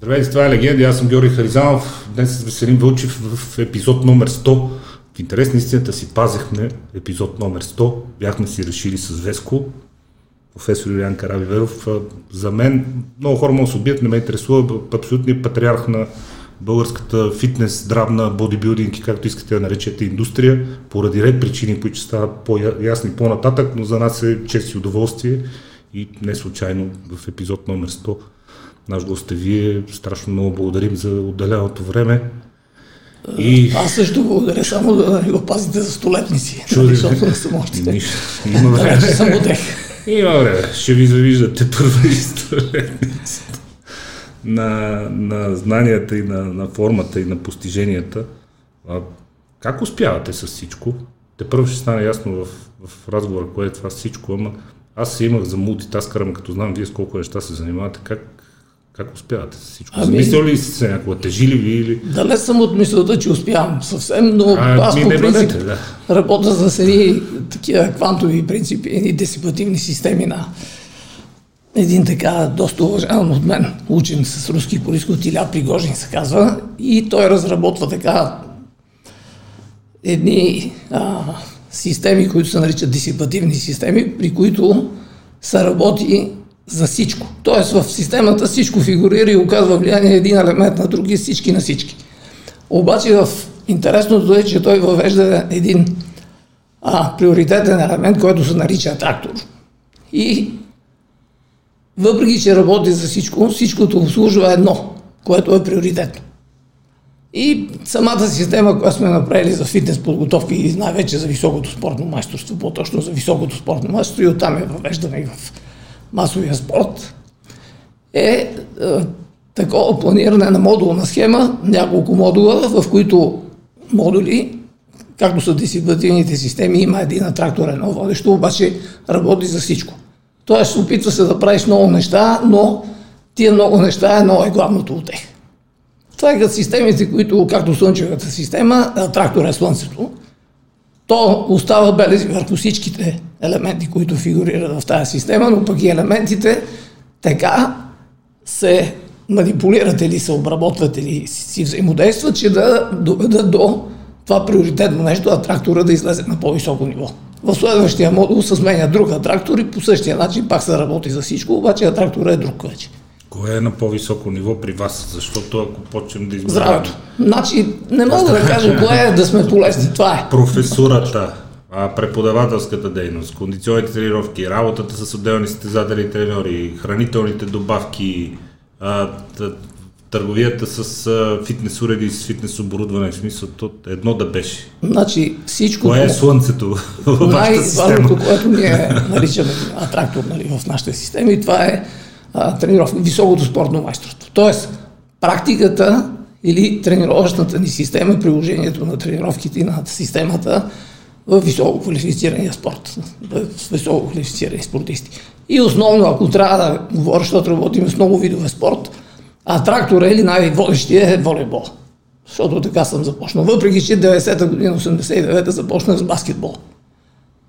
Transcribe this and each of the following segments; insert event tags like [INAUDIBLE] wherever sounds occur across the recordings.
Здравейте, това е Легенди, аз съм Георги Харизанов. Днес с Веселин Вълчев в епизод номер 100. В интерес на истината си пазехме епизод номер 100. Бяхме си решили с Веско, професор Юлиан Каравиверов. За мен много хора да се убият, не ме интересува абсолютният патриарх на българската фитнес, здравна, бодибилдинг и както искате да наречете индустрия, поради ред причини, които стават по-ясни по-нататък, но за нас е чест и удоволствие и не случайно в епизод номер 100 наш гост е вие. Страшно много благодарим за отделеното време. И... Аз също благодаря, само да не го пазите за столетници. Чуди, защото не съм още. Нищо. Има време. съм Има време. Ще ви завиждате първа столетници на, на знанията и на, на формата и на постиженията. А, как успявате с всичко? Те първо ще стане ясно в, в разговора, кое е това всичко, ама аз се имах за мултитаскъра, като знам вие с колко неща се занимавате, как, как успявате с всичко? Ами, Замислял ли се някога? Тежи ли ви? Или... Далеч съм от мисълта, че успявам съвсем, но а, аз по принцип бъдете, да. работя с едни такива квантови принципи, едни дисипативни системи на един така доста уважаван от мен учен с руски происход, Иля Пригожин се казва, и той разработва така едни а, системи, които се наричат дисипативни системи, при които се работи за всичко. Тоест в системата всичко фигурира и оказва влияние един елемент на други, всички на всички. Обаче в интересното е, че той въвежда един а, приоритетен елемент, който се нарича трактор. И въпреки, че работи за всичко, всичкото обслужва едно, което е приоритетно. И самата система, която сме направили за фитнес подготовка и най-вече за високото спортно майсторство, по-точно за високото спортно майсторство и оттам я въвеждаме и в масовия спорт, е, е такова планиране на модулна схема, няколко модула, в които модули, както са дисциплинативните системи, има един атрактор, едно водещо, обаче работи за всичко. Тоест, опитва се да правиш много неща, но тия много неща едно е главното от тях. Това е като системите, които, както Слънчевата система, трактор е Слънцето, то остава белези върху всичките елементи, които фигурират в тази система, но пък и елементите така се манипулират или се обработват или си взаимодействат, че да доведат до това приоритетно нещо, а трактора да излезе на по-високо ниво. В следващия модул се сменя друг атрактор и по същия начин пак се работи за всичко, обаче атрактора е друг вече. Кое е на по-високо ниво при вас? Защото ако почнем да избираме... Здравето. Значи, не мога да кажа кое е да сме полезни. Това е. Професурата, преподавателската дейност, кондиционните тренировки, работата с отделни състезатели и треньори, хранителните добавки, търговията с фитнес уреди и с фитнес оборудване, в смисъл, то едно да беше. Значи всичко... Кое е слънцето Най-важното, което ние наричаме атрактор нали, в нашите системи, това е тренировка, високото спортно майсторство. Тоест, практиката или тренировъчната ни система, приложението на тренировките и на системата в високо квалифицирания спорт, в високо квалифицирани спортисти. И основно, ако трябва да говоря, защото работим с много видове спорт, а трактора или най-водещия е волейбол. Защото така съм започнал. Въпреки, че 90-та година, 89-та започнах с баскетбол.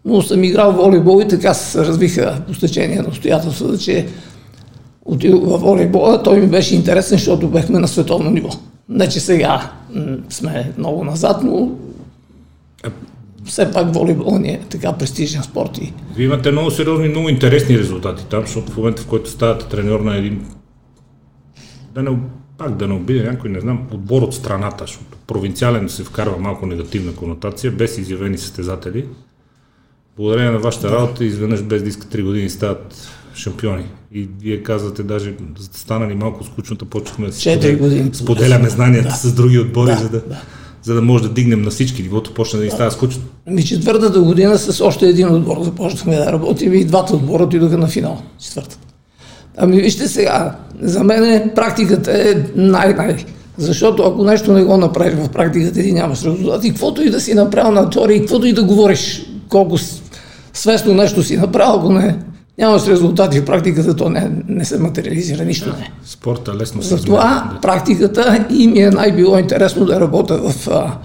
Но съм играл волейбол и така се развиха по стечение на обстоятелствата, че отидох в волейбола. Той ми беше интересен, защото бехме на световно ниво. Не, че сега сме много назад, но все пак волейбол ни е така престижен спорт. И... Вие имате много сериозни, много интересни резултати там, защото в момента, в който ставате треньор на един да не, пак да не обидя някой, не знам, отбор от страната, защото провинциален се вкарва малко негативна конотация, без изявени състезатели. Благодарение на вашата работа, изведнъж без да иска 3 години стават шампиони. И вие казвате, даже станали малко скучно, почнахме да си споделяме знанията да. с други отбори, да, за, да, да. за да може да дигнем на всички нивото, почна да ни става скучно. Ми четвъртата година с още един отбор започнахме да работим и двата отбора отидоха на финал. Четвъртата. Ами вижте сега, за мен практиката е най-най. Защото ако нещо не го направиш в практиката, ти нямаш резултат. И каквото и да си направил на теория, и каквото и да говориш, колко свестно нещо си направил, ако не, нямаш резултати в практиката, то не, не се материализира нищо. Не. Спорта лесно се Затова да. практиката и ми е най-било интересно да работя в а,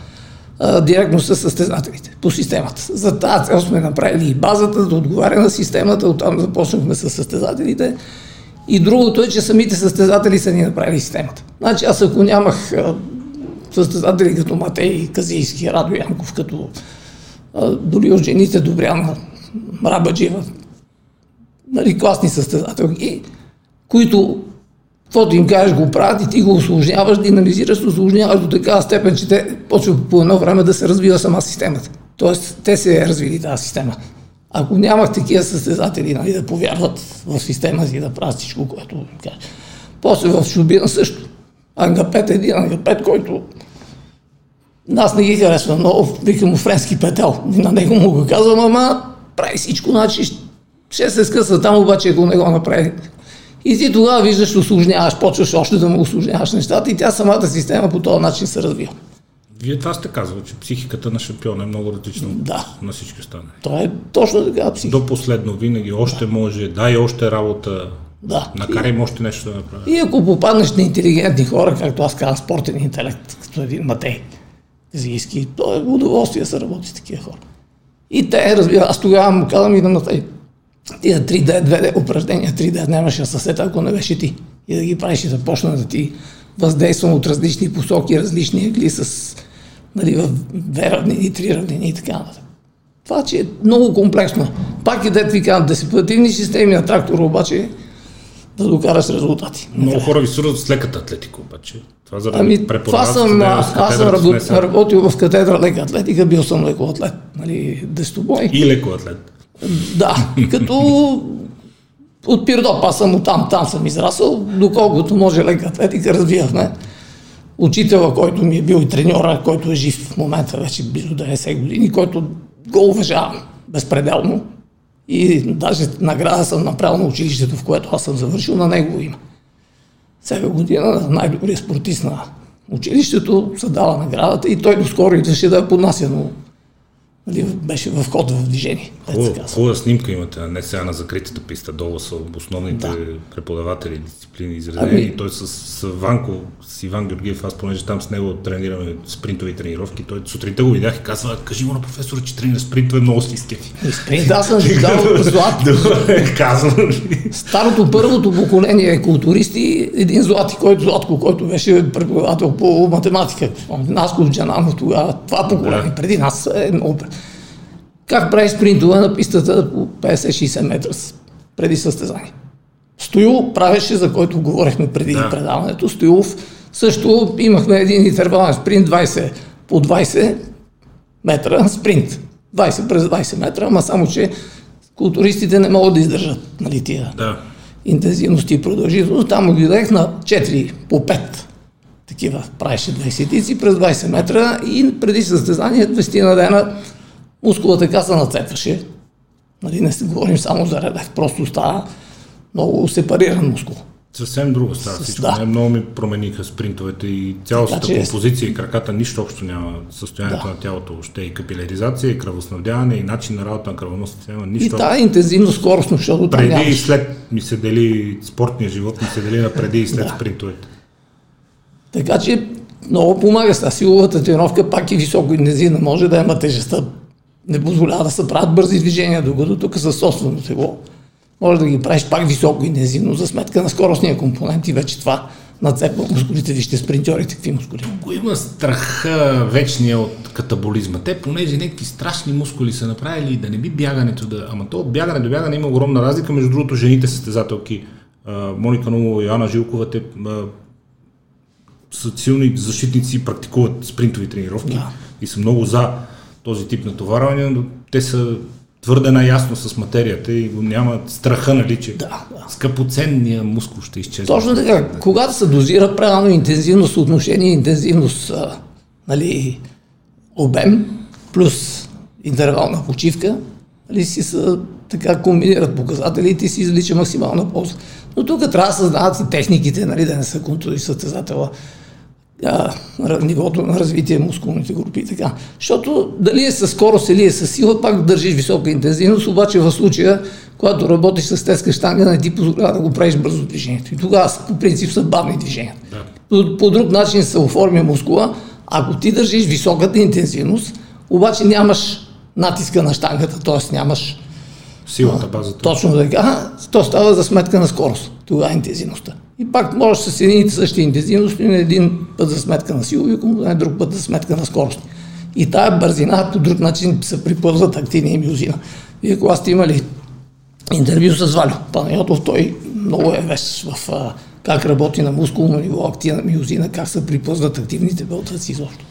а, директно с състезателите по системата. За тази цел сме направили и базата да отговаря на системата, оттам започнахме с състезателите И другото е, че самите състезатели са ни направили системата. Значи аз ако нямах а, състезатели като Матей Казийски, Радо Янков, като а, дори от жените Добряна, Рабаджива, нали, класни състезателки, които каквото им кажеш го правят и ти го осложняваш, динамизираш, осложняваш до такава степен, че те почват по едно време да се развива сама системата. Тоест, те се е развили тази система. Ако нямах такива състезатели нали, да повярват в система си, да правят всичко, което кажа. После в Шубина също. Ангапет е един Ангапет, който нас не ги харесва много, викам френски петел. На него му го казвам, ама прави всичко, значи ще се скъса там, обаче ако не го направи. И ти тогава виждаш, осложняваш, почваш още да му осложняваш нещата и тя самата система по този начин се развива. Вие това сте казали, че психиката на шампиона е много различна да. на всички останали. Това е точно така психика. До последно винаги още да. може, дай още работа, да. накарай още нещо да направи. И ако попаднеш на интелигентни хора, както аз казвам, спортен интелект, като един Матей Зийски, то е удоволствие да се работи с такива хора. И те, разбира, аз тогава му казвам и на Матей, тия 3D, 2D упражнения, 3D нямаше съсед, ако не беше ти. И да ги правиш и да почна да ти въздействам от различни посоки, различни ъгли с нали, в две равнини, три равнини и така нататък. Това, че е много комплексно. Пак и дете ви казвам, десипативни системи на трактора, обаче да докараш резултати. Много хора ви свързват с леката атлетика, обаче. Това заради ами, това съм, аз, аз съм работ, работил в катедра лека атлетика, бил съм лекоатлет, нали, дестобой. И лекоатлет. Да, като от Пирдоп, аз съм от там, съм израсъл, доколкото може лека атлетика развивахме. Учителя, който ми е бил и треньора, който е жив в момента вече близо 90 години, който го уважавам безпределно. И даже награда съм направил на училището, в което аз съм завършил, на него има. Всяка година най-добрият спортист на училището се дава наградата и той доскоро идваше да я поднася, но нали, беше в ход в движение. Хубава снимка имате, не сега на закритата писта, долу са основните да. преподаватели, дисциплини изредени. Ами... И той с, с Ванко, с Иван Георгиев, аз понеже там с него тренираме спринтови тренировки, той сутринта го видях и казва, кажи му на професора, че тренира спринтове много си скефи. Спринт, аз съм виждал злат. Казвам. Старото първото поколение е културисти, един злати, който Златко, който беше преподавател по математика. Наско Джананов тогава, това поколение, да. преди нас е много как прави спринтове на пистата по 50-60 метра преди състезание. Стоил правеше, за който говорихме преди да. предаването. Стоилов също имахме един интервален спринт 20 по 20 метра спринт. 20 през 20 метра, ама само, че културистите не могат да издържат нали, тия да. интензивности и продължителност. Там дадех на 4 по 5 такива правеше 20 през 20 метра и преди състезание 20 на дена Мускула така се нацепваше. Нали, не се говорим само за релеф, просто става много сепариран мускул. Съвсем друго става всичко. Да. Не, много ми промениха спринтовете и цялостната така, композиция и краката нищо общо няма състоянието да. на тялото още и капиляризация, и кръвоснабдяване, и начин на работа на кръвоносната система. Нищо. И тази интензивно скоростно, защото Преди там и след ми се дели спортния живот, ми се дели на преди и след да. спринтовете. Така че много помага с силовата тренировка, пак и високо интензивна, може да има тежестта не позволява да се правят бързи движения, докато тук със собствено тегло може да ги правиш пак високо интензивно за сметка на скоростния компонент и вече това нацепва мускулите. Вижте спринтьорите какви мускули. Го има страха вечния от катаболизма. Те, понеже някакви страшни мускули са направили да не би бягането да... Ама то от бягане до бягане има огромна разлика. Между другото, жените състезателки Моника Номова и Ана Жилкова, те са силни защитници, практикуват спринтови тренировки да. и са много за този тип натоварване, но те са твърде наясно с материята и го нямат страха, нали, че да, да. скъпоценния мускул ще изчезне. Точно така. Когато се дозира правилно интензивност, отношение интензивност, нали, обем, плюс интервална почивка, нали, си са, така комбинират показателите и си излича максимална полза. Но тук трябва да създават и техниките, нали, да не са контури състезателя а, нивото на развитие мускулните групи и така. Защото дали е с скорост или е с сила, пак държиш висока интензивност, обаче в случая, когато работиш с теска штанга, не ти позволява да го правиш бързо движението. И тогава по принцип са бавни движения. Да. По, по друг начин се оформя мускула, ако ти държиш високата интензивност, обаче нямаш натиска на штангата, т.е. нямаш Силата, базата. Точно така. То става за сметка на скорост. Това е интензивността. И пак може с едни и същи интензивности, но един път за сметка на силови компонент, друг път за сметка на скорост. И тая бързина по друг начин се припълзват активния миозина. Вие когато сте имали интервю с Валю Панайотов, той много е веж в а, как работи на мускулно ниво, активна миозина, как се припълзват активните белтъци изобщо.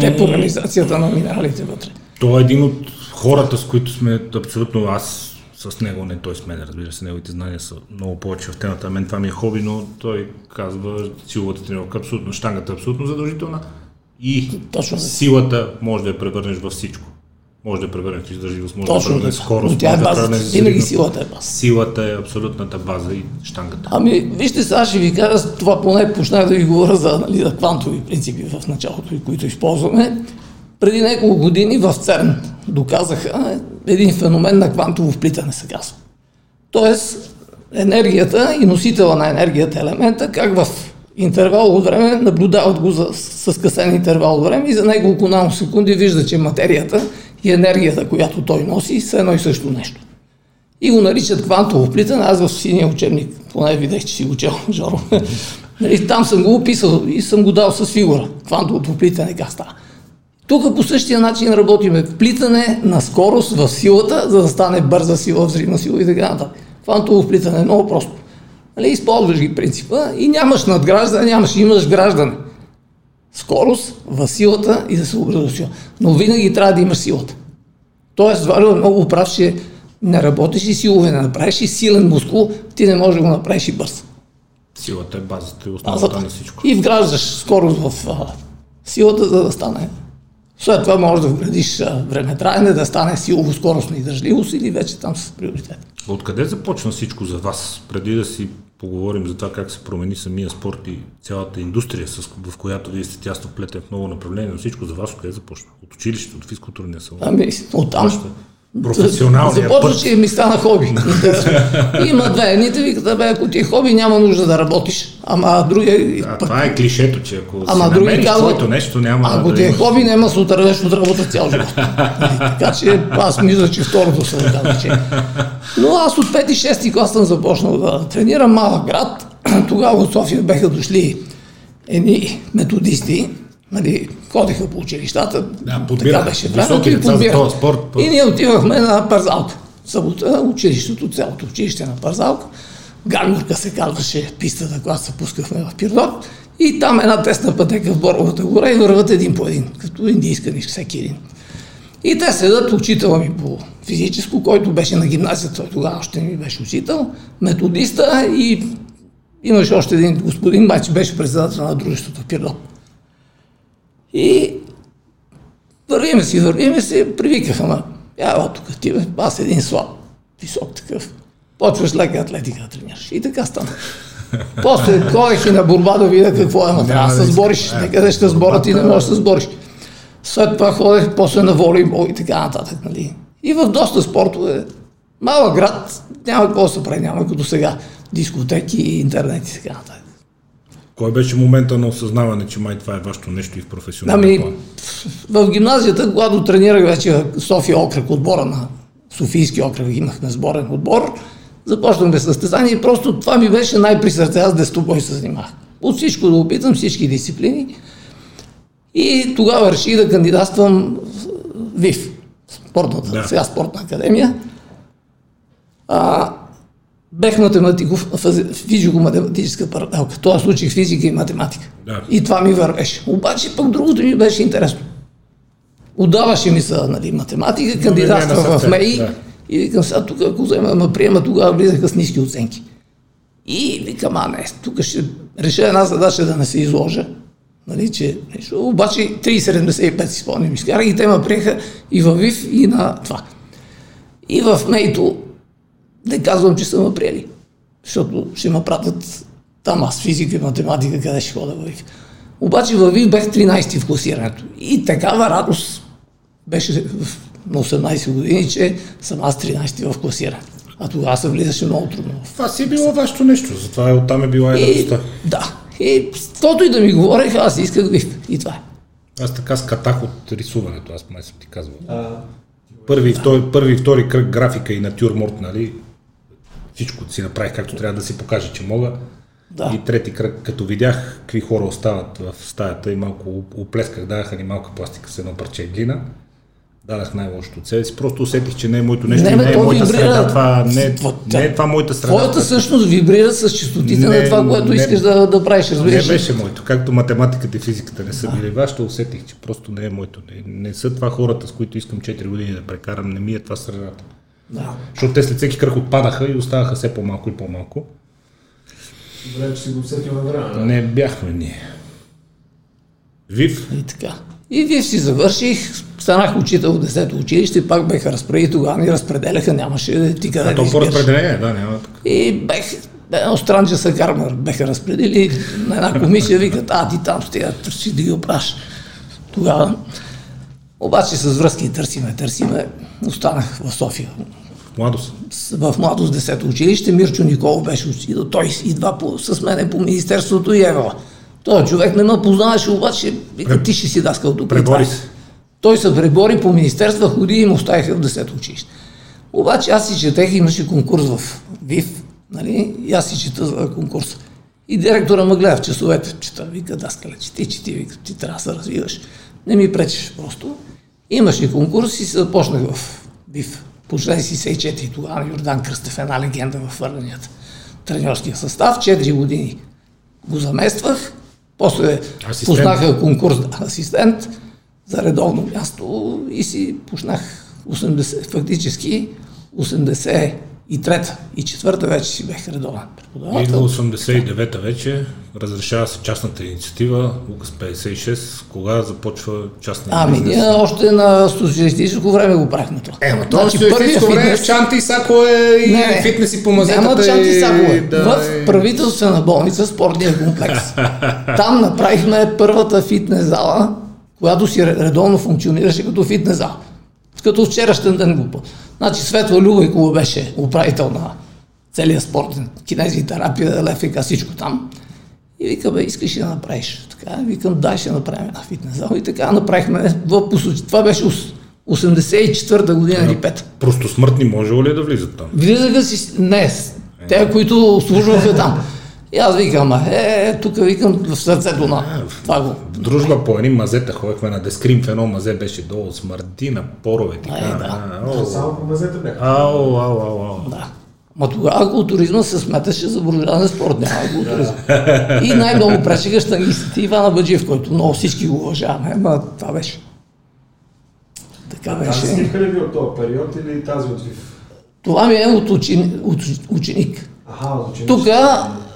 Те по реализацията на минералите вътре. Той е един от хората, с които сме абсолютно аз с него, не той с мен, разбира се, неговите знания са много повече в темата. Мен това ми е хоби, но той казва силовата тренировка абсолютно, штангата е абсолютно задължителна и Точно. силата може да я превърнеш във всичко. Може да я превърнеш издържливост, може да Точно превърнеш в така. скорост, Но тя е да базата. превърнеш в Винаги силата е база. Силата е абсолютната база и штангата. Ами, вижте, сега ще ви кажа, това поне почнах да ви говоря за, нали, за квантови принципи в началото, които използваме. Преди няколко години в ЦЕРН доказаха един феномен на квантово вплитане, се казва. Тоест, енергията и носителя на енергията елемента, как в интервал от време наблюдават го за, с скъсен интервал от време и за няколко наносекунди вижда, че материята и енергията, която той носи, са едно и също нещо. И го наричат квантово вплитане. Аз в синия учебник, поне видях, че си го чел, Жоро. [LAUGHS] нали, там съм го описал и съм го дал с фигура. Квантовото вплитане как става. Тук по същия начин работиме вплитане на скорост в силата, за да стане бърза сила, взривна сила и така нататък. Квантово вплитане е много просто. Нали, използваш ги принципа и нямаш надграждане, нямаш, имаш граждане. Скорост в силата и да се образува сила. Но винаги трябва да имаш силата. Тоест, Валио е много прав, че не работиш и силове, не направиш и силен мускул, ти не можеш да го направиш и бърз. Силата е базата и основата на всичко. И вграждаш скорост в а, силата, за да стане. След това можеш да вградиш а, времетраене, да стане силово скоростна издържливост или вече там с приоритет. Откъде започна всичко за вас? Преди да си поговорим за това как се промени самия спорт и цялата индустрия, в която вие сте тясно вплетен в много направления, но всичко за вас откъде започна? От училището, от физкултурния салон? Ами, оттам. Вашата професионалния Започва, път. че ми стана хоби. [LAUGHS] Има две. Едните викат, бе, ако ти е хоби, няма нужда да работиш. Ама другия... А, това е клишето, че ако Ама си други казват, твоето нещо, няма ако да ти е хоби, няма да се отървеш от работа цял живот. [LAUGHS] Така че аз мисля, че второто се казва, че. Но аз от 5-6 клас съм започнал да тренирам малък град. [CLEARS THROAT] Тогава от София беха дошли едни методисти, нали, ходеха по училищата, Да, подбираха. така беше времето и този спорт, по- И ние отивахме на Парзалка. Събота, училището, цялото училище на Парзалка. Гармурка се казваше пистата, която се пускахме в Пирдор. И там една тесна пътека в Боровата гора и върват един по един, като индийска ниш, всеки един. И те седат, учителя ми по физическо, който беше на гимназията, той тогава още ми беше учител, методиста и имаше още един господин, майче беше председател на дружеството в Пирдоп. И вървиме си, вървиме си, привикаха ме. Я, тук ти бе, аз един слаб, висок такъв. Почваш лека атлетика да тренираш. И така стана. После ходех и на борба да видя какво е, но трябва да се сбориш. е, Некъде ще сборят и не борбата- можеш да се сбориш. След това ходех после на волейбол и така нататък. Нали. И в доста спортове. Малък град, няма какво да се прави, няма като сега дискотеки, интернет и така нататък. Кой беше момента на осъзнаване, че май това е вашето нещо и в професионалния Ами, план? в гимназията, когато тренирах вече София окръг отбора на Софийски окръг, имахме сборен отбор, започнахме състезание и просто това ми беше най-при сърце. Аз дестобой се занимах. От всичко да опитам, всички дисциплини. И тогава реших да кандидатствам в ВИФ, спортната, Да. сега спортна академия. А, бех математиков, физико-математическа паралелка. Т.е. учих физика и математика. Да. И това ми вървеше. Обаче пък другото ми беше интересно. Отдаваше ми се нали, математика, на кандидатствах в МЕИ да. и викам сега тук, ако взема ме приема, тогава влизаха с ниски оценки. И викам, а не, тук ще реша една задача да не се изложа. Нали, че нещо, обаче 3,75 си спомням, изкарах и те ме приеха и във ВИФ и на това. И в МЕИТО не казвам, че са ме приели, защото ще ме пратят там аз физика и математика, къде ще хода във ВИФ. Обаче във ВИФ бех 13 в класирането. И такава радост беше на 18 години, че съм аз 13 в класирането. А тогава се влизаше много трудно. Това си е било вашето нещо, затова е оттам е била и радостта. да. И каквото и да ми говорех, аз исках ВИФ. И това е. Аз така скатах от рисуването, аз май съм ти казвал. А, Първи, и втори, първи и втори кръг графика и натюрморт, нали? Всичко си направих както трябва да си покажа, че мога. Да. И трети кръг, като видях какви хора остават в стаята и малко оплесках, дахаха ни малка пластика с едно парче глина. Дадах най-лошото от себе си. Просто усетих, че не е моето нещо Не, бе, не е моята вибрира. среда. Това не, е- не е това моята среда. Твоята същност вибрира с частотите Не, на това, което не. искаш да, да правиш, Не разбираш. ли? беше моето. Както математиката и физиката не са били вашето, усетих, че просто не е моето. Не, не са това хората, с които искам 4 години да прекарам. Не ми е това средата. Да. Защото те след всеки кръг отпадаха и оставаха все по-малко и по-малко. Добре, че си го усетил на време. да? Не бяхме ние. Вив, И така. И вие си завърших, станах учител в 10-то училище, пак беха разпределили, тогава ни разпределяха, нямаше ти къде а да то по разпределение, да, няма така. И бех, едно странче са кармар, беха разпределили на една комисия, викат, а ти там стига, си да ги опраш. Тогава, обаче с връзки търсиме, търсиме, останах в София. Младост. В младост 10 училище, Мирчо Николов беше учител, той идва по, с мене по Министерството и Ева. Той човек не ме познаваше, обаче вика, ти ще си даскал тук. Пребори е. се. Той се пребори по министерства, ходи и му оставиха в 10 училище. Обаче аз си четех, имаше конкурс в ВИВ, нали? И аз си чета за конкурс. И директора ме гледа в часовете, чета, вика, даскале, чети, чети, вика, ти трябва да се развиваш. Не ми пречеш просто. Имаше конкурс и се започнах в ВИВ. По член 64 тогава Йордан Кръстев, една легенда във хвърлянията. Треньорския състав, 4 години го замествах. После Асистент. пуснаха конкурс асистент за редовно място и си пуснах 80, фактически 83-та и четвърта вече си бех редовен Идва преподавател. 89-та вече, разрешава се частната инициатива, указ 56, кога започва частния Ами, ние още на социалистическо време го правихме това. Е, то Значи, първият време фитнес- в чанти и сакове и Не, не. фитнес и по мазетата. Няма чанти и- сакове. да, в и- правителствена болница, спортния комплекс. [LAUGHS] Там направихме първата фитнес зала, която си редовно функционираше като фитнес зала. Като вчерашен ден го Значи Светла Любайкова беше управител на целия спортен, кинезитерапия, ЛФК, всичко там. И вика, бе, искаш ли да направиш? Така, викам, дай ще направим една фитнес зала. И така направихме в посоч... Това беше ос- 84-та година или 5 Просто смъртни може ли да влизат там? Влизаха си, не, те, които служваха там. И аз викам, е, тук викам в сърцето на това го. В дружба по едни мазета ходихме на дескрим в едно мазе беше долу смърди на порове. Така, Е, да. Само по мазета бяха. Ау, ау, ау, ау. Да. Ма тогава културизма се сметаше за буржуазен спорт, няма културизъм. [LAUGHS] И най-много пречеха штангистите Ивана Баджиев, който много всички го уважаваме, ма това беше. Така Тази беше. снимка ли ви от този период или тази от ВИВ? Това ми е от, учени, от ученик. Аха, от ученик. Тук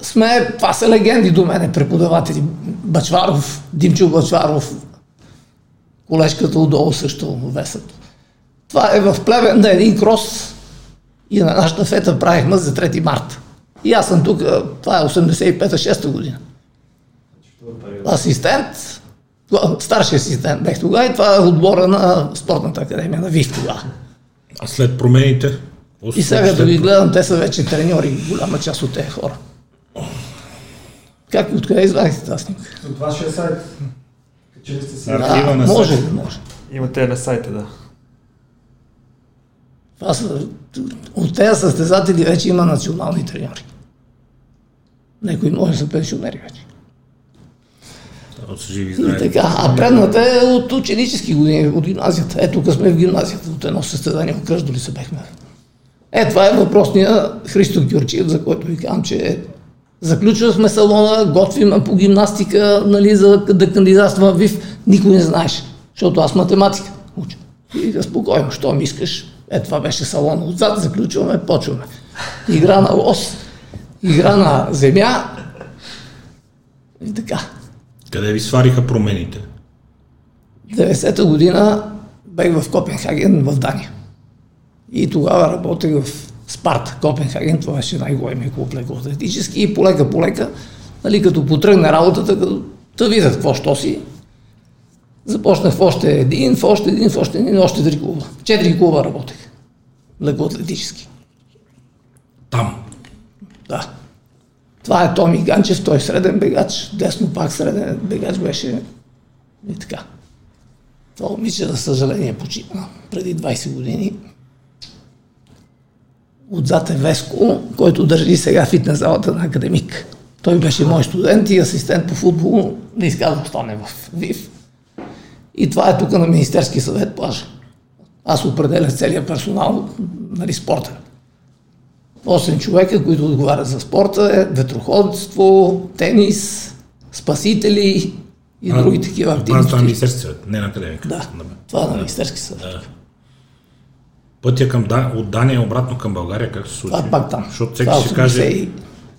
сме, това са легенди до мене, преподаватели. Бачваров, Димчо Бачваров, колежката отдолу също весът. Това е в Плевен на един крос и на нашата фета правихме за 3 марта. И аз съм тук, това е 85-6 година. Асистент, старши асистент бех тогава и това е отбора на спортната академия на ВИВ тогава. А след промените? И сега като ги гледам, те са вече треньори, голяма част от тези хора. Как, откъде извадихте тази снимка? От вашия сайт. Качили сте си. Архива на може, сайта. може. Имате на сайта, да. Това са, от тези състезатели вече има национални треньори. Някои може да са пенсионери вече. И знаете. така, а предната е от ученически години, от гимназията. Ето тук сме в гимназията, от едно състезание в Кръждоли се бехме. Е, това е въпросния Христо Георгиев, за който ви казвам, че заключвахме салона, готвиме по гимнастика, нали, за да кандидатствам ВИФ, никой не знаеше, защото аз математика уча. И вика, спокойно, що ми искаш? Е, това беше салона. Отзад заключваме, почваме. Игра на лос, игра на земя и така. Къде ви свариха промените? 90-та година бех в Копенхаген, в Дания. И тогава работех в Спарта, Копенхаген, това беше най-големия клуб леко атлетически и полека, полека, нали, като потръгне работата, като да видят какво що си. Започнах в още един, в още един, в още един, още три клуба. Четири клуба работех. Леко атлетически. Там. Да. Това е Томи Ганчев, той е среден бегач, десно пак среден бегач беше и така. Това момиче, за съжаление, почина преди 20 години. Отзад е Веско, който държи сега фитнес залата на академик. Той беше мой студент и асистент по футбол не изказа да остане в ВИВ. И това е тук на Министерски съвет плажа. Аз определях целият персонал, нали, спорта. 8 човека, които отговарят за спорта, е ветроходство, тенис, спасители и А, други такива Това е на активности. Министерски съвет, не на академика. Да, това е на Министерски съвет. Да. Пътя към, да, от Дания обратно към България, как се случи? Това е пак там. Защото всеки е ще каже, 80 и-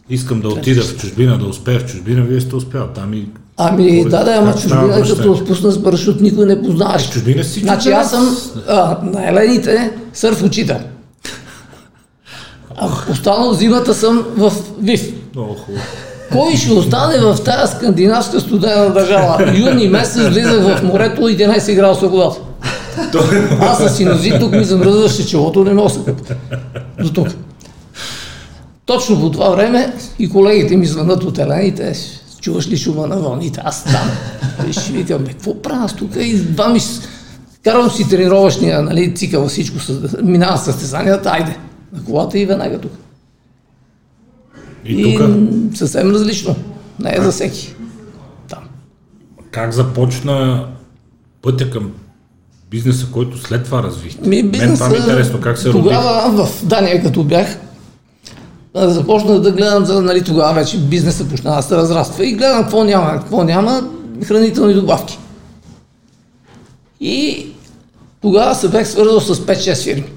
искам да отида в чужбина, да успея в чужбина, вие сте успял. Там и Ами да, да, ама чужбина, връщане? като спусна с парашут, никой не познаваш. чужбина си Значи аз съм а, на елените сърф учител. А останал зимата съм в ВИВ. Много хубаво. Кой ще остане в тази скандинавска студена държава? Юни месец влизах в морето 11 градуса водата. [LAUGHS] Аз с синозит тук ми замръзваше челото, не къпа. До тук. Точно по това време и колегите ми звънат от елените, чуваш ли шума на вълните? Аз там. И ще бе, какво правя аз тук? И два ми карам си тренировъчния, нали, цикъл всичко, минавам състезанията, айде, на колата и веднага тук. И тук, м, съвсем различно. Не е за всеки. Там. как започна пътя към бизнеса, който след това развихте? Ми, Мен това ми е интересно, как се роди. Тогава в Дания, като бях, започнах да гледам за, нали, тогава вече бизнеса почна да се разраства и гледам какво няма, какво няма, хранителни добавки. И тогава се бях свързал с 5-6 фирми.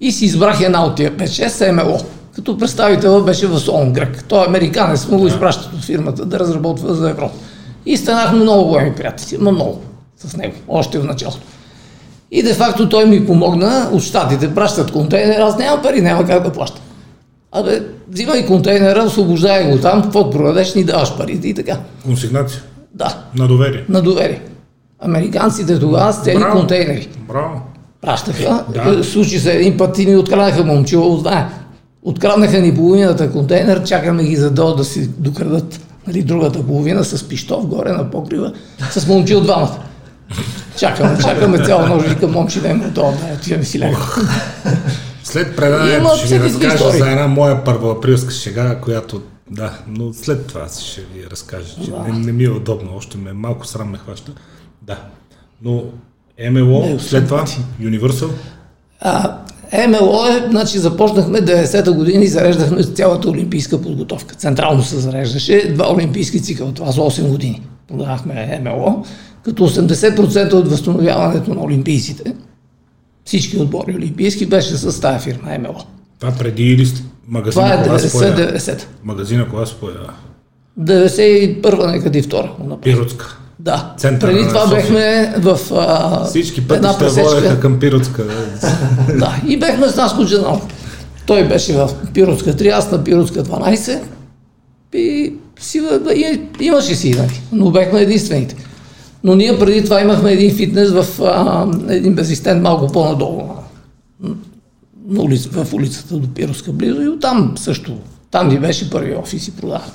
И си избрах една от тия 5-6 МЛО. Като представител беше в Солон Грек. Той е американец, му го изпращат от фирмата да разработва за Европа. И станахме много големи приятели, ма много с него, още в началото. И де факто той ми помогна от щатите, пращат контейнер, аз нямам пари, няма как да плащам. Абе, взимай контейнера, освобождай го там, какво продадеш, ни даваш парите и така. Консигнация. Да, На доверие. на доверие. Американците тогава с цели Браво. контейнери Браво. пращаха. Да. Е, Случи се един път и ни откраднаха момчило, знае. Откраднаха ни половината контейнер, чакаме ги за долу да си докрадат нали, другата половина с пиштов горе на покрива, с момчил двамата. Чакаме, чакаме цяла нощ, викам, момче, дай му долу, да отиваме си ляга. След Има преданието ще ви разкажа истории. за една моя първоаприлска шега, която да, но след това ще ви разкажа, че не, не ми е удобно, още ме малко срам ме хваща. Да. Но МЛО, Не, след това Universal, А, МЛО е, значи започнахме 90-та година и зареждахме цялата олимпийска подготовка. Централно се зареждаше два олимпийски цикъла, това за 8 години. Продавахме МЛО, като 80% от възстановяването на олимпийците, всички отбори олимпийски, беше с тази фирма МЛО. това преди или магазина Това е кога се появява? 90-90. Магазина кога се появява? 91-а, некъде и втора. Пиротска. Да. Центъра Преди това София. бехме в а, Всички пътища водеха към Пиротска. [LAUGHS] Да, и бехме с Наско Джанов. Той беше в Пиротска 3, аз на Пиротска 12. И си, и, имаше си, нали? но бехме единствените. Но ние преди това имахме един фитнес в а, един безистент малко по-надолу. на- улица, в улицата до Пиротска близо и оттам също. Там ни беше първи офис и продавахме.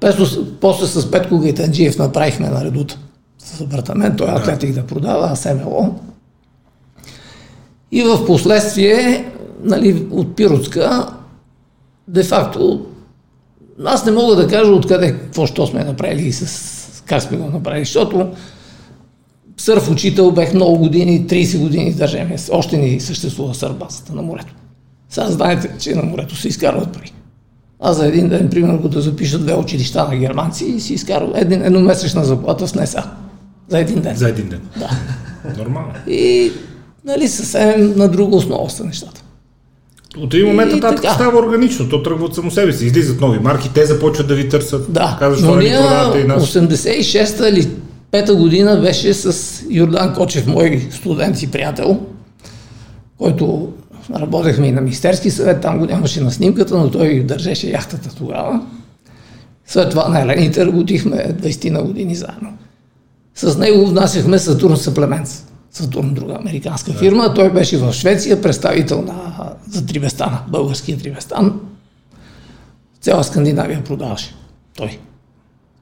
Песто, после с Петко Гайтанджиев направихме на редута с апартамент, той атлетик да продава, аз МЛО. И в последствие, нали, от Пиротска, де-факто, аз не мога да кажа откъде, какво що сме направили с, как сме го направили, защото сърф учител бех много години, 30 години в държавния, още ни съществува сърбазата на морето. Сега знаете, че на морето се изкарват пари. Аз за един ден, примерно, като запиша две училища на германци и си изкарвам един, едномесечна заплата в НЕСА. За един ден. За един ден. Да. Нормално. И нали, съвсем на друга основа са нещата. От един момент нататък така. става органично. То тръгва от само себе си. Излизат нови марки, те започват да ви търсят. Да, Казваш, но ние ни продавате и нас. 86-та или 5-та година беше с Йордан Кочев, мой студент и приятел, който работехме и на Министерски съвет, там го нямаше на снимката, но той държеше яхтата тогава. След това на Елените работихме 20 на години заедно. С него внасяхме Сатурн Съплеменц. Сатурн, друга американска фирма. Той беше в Швеция, представител на, за Трибестана, българския Трибестан. Цяла Скандинавия продаваше. Той.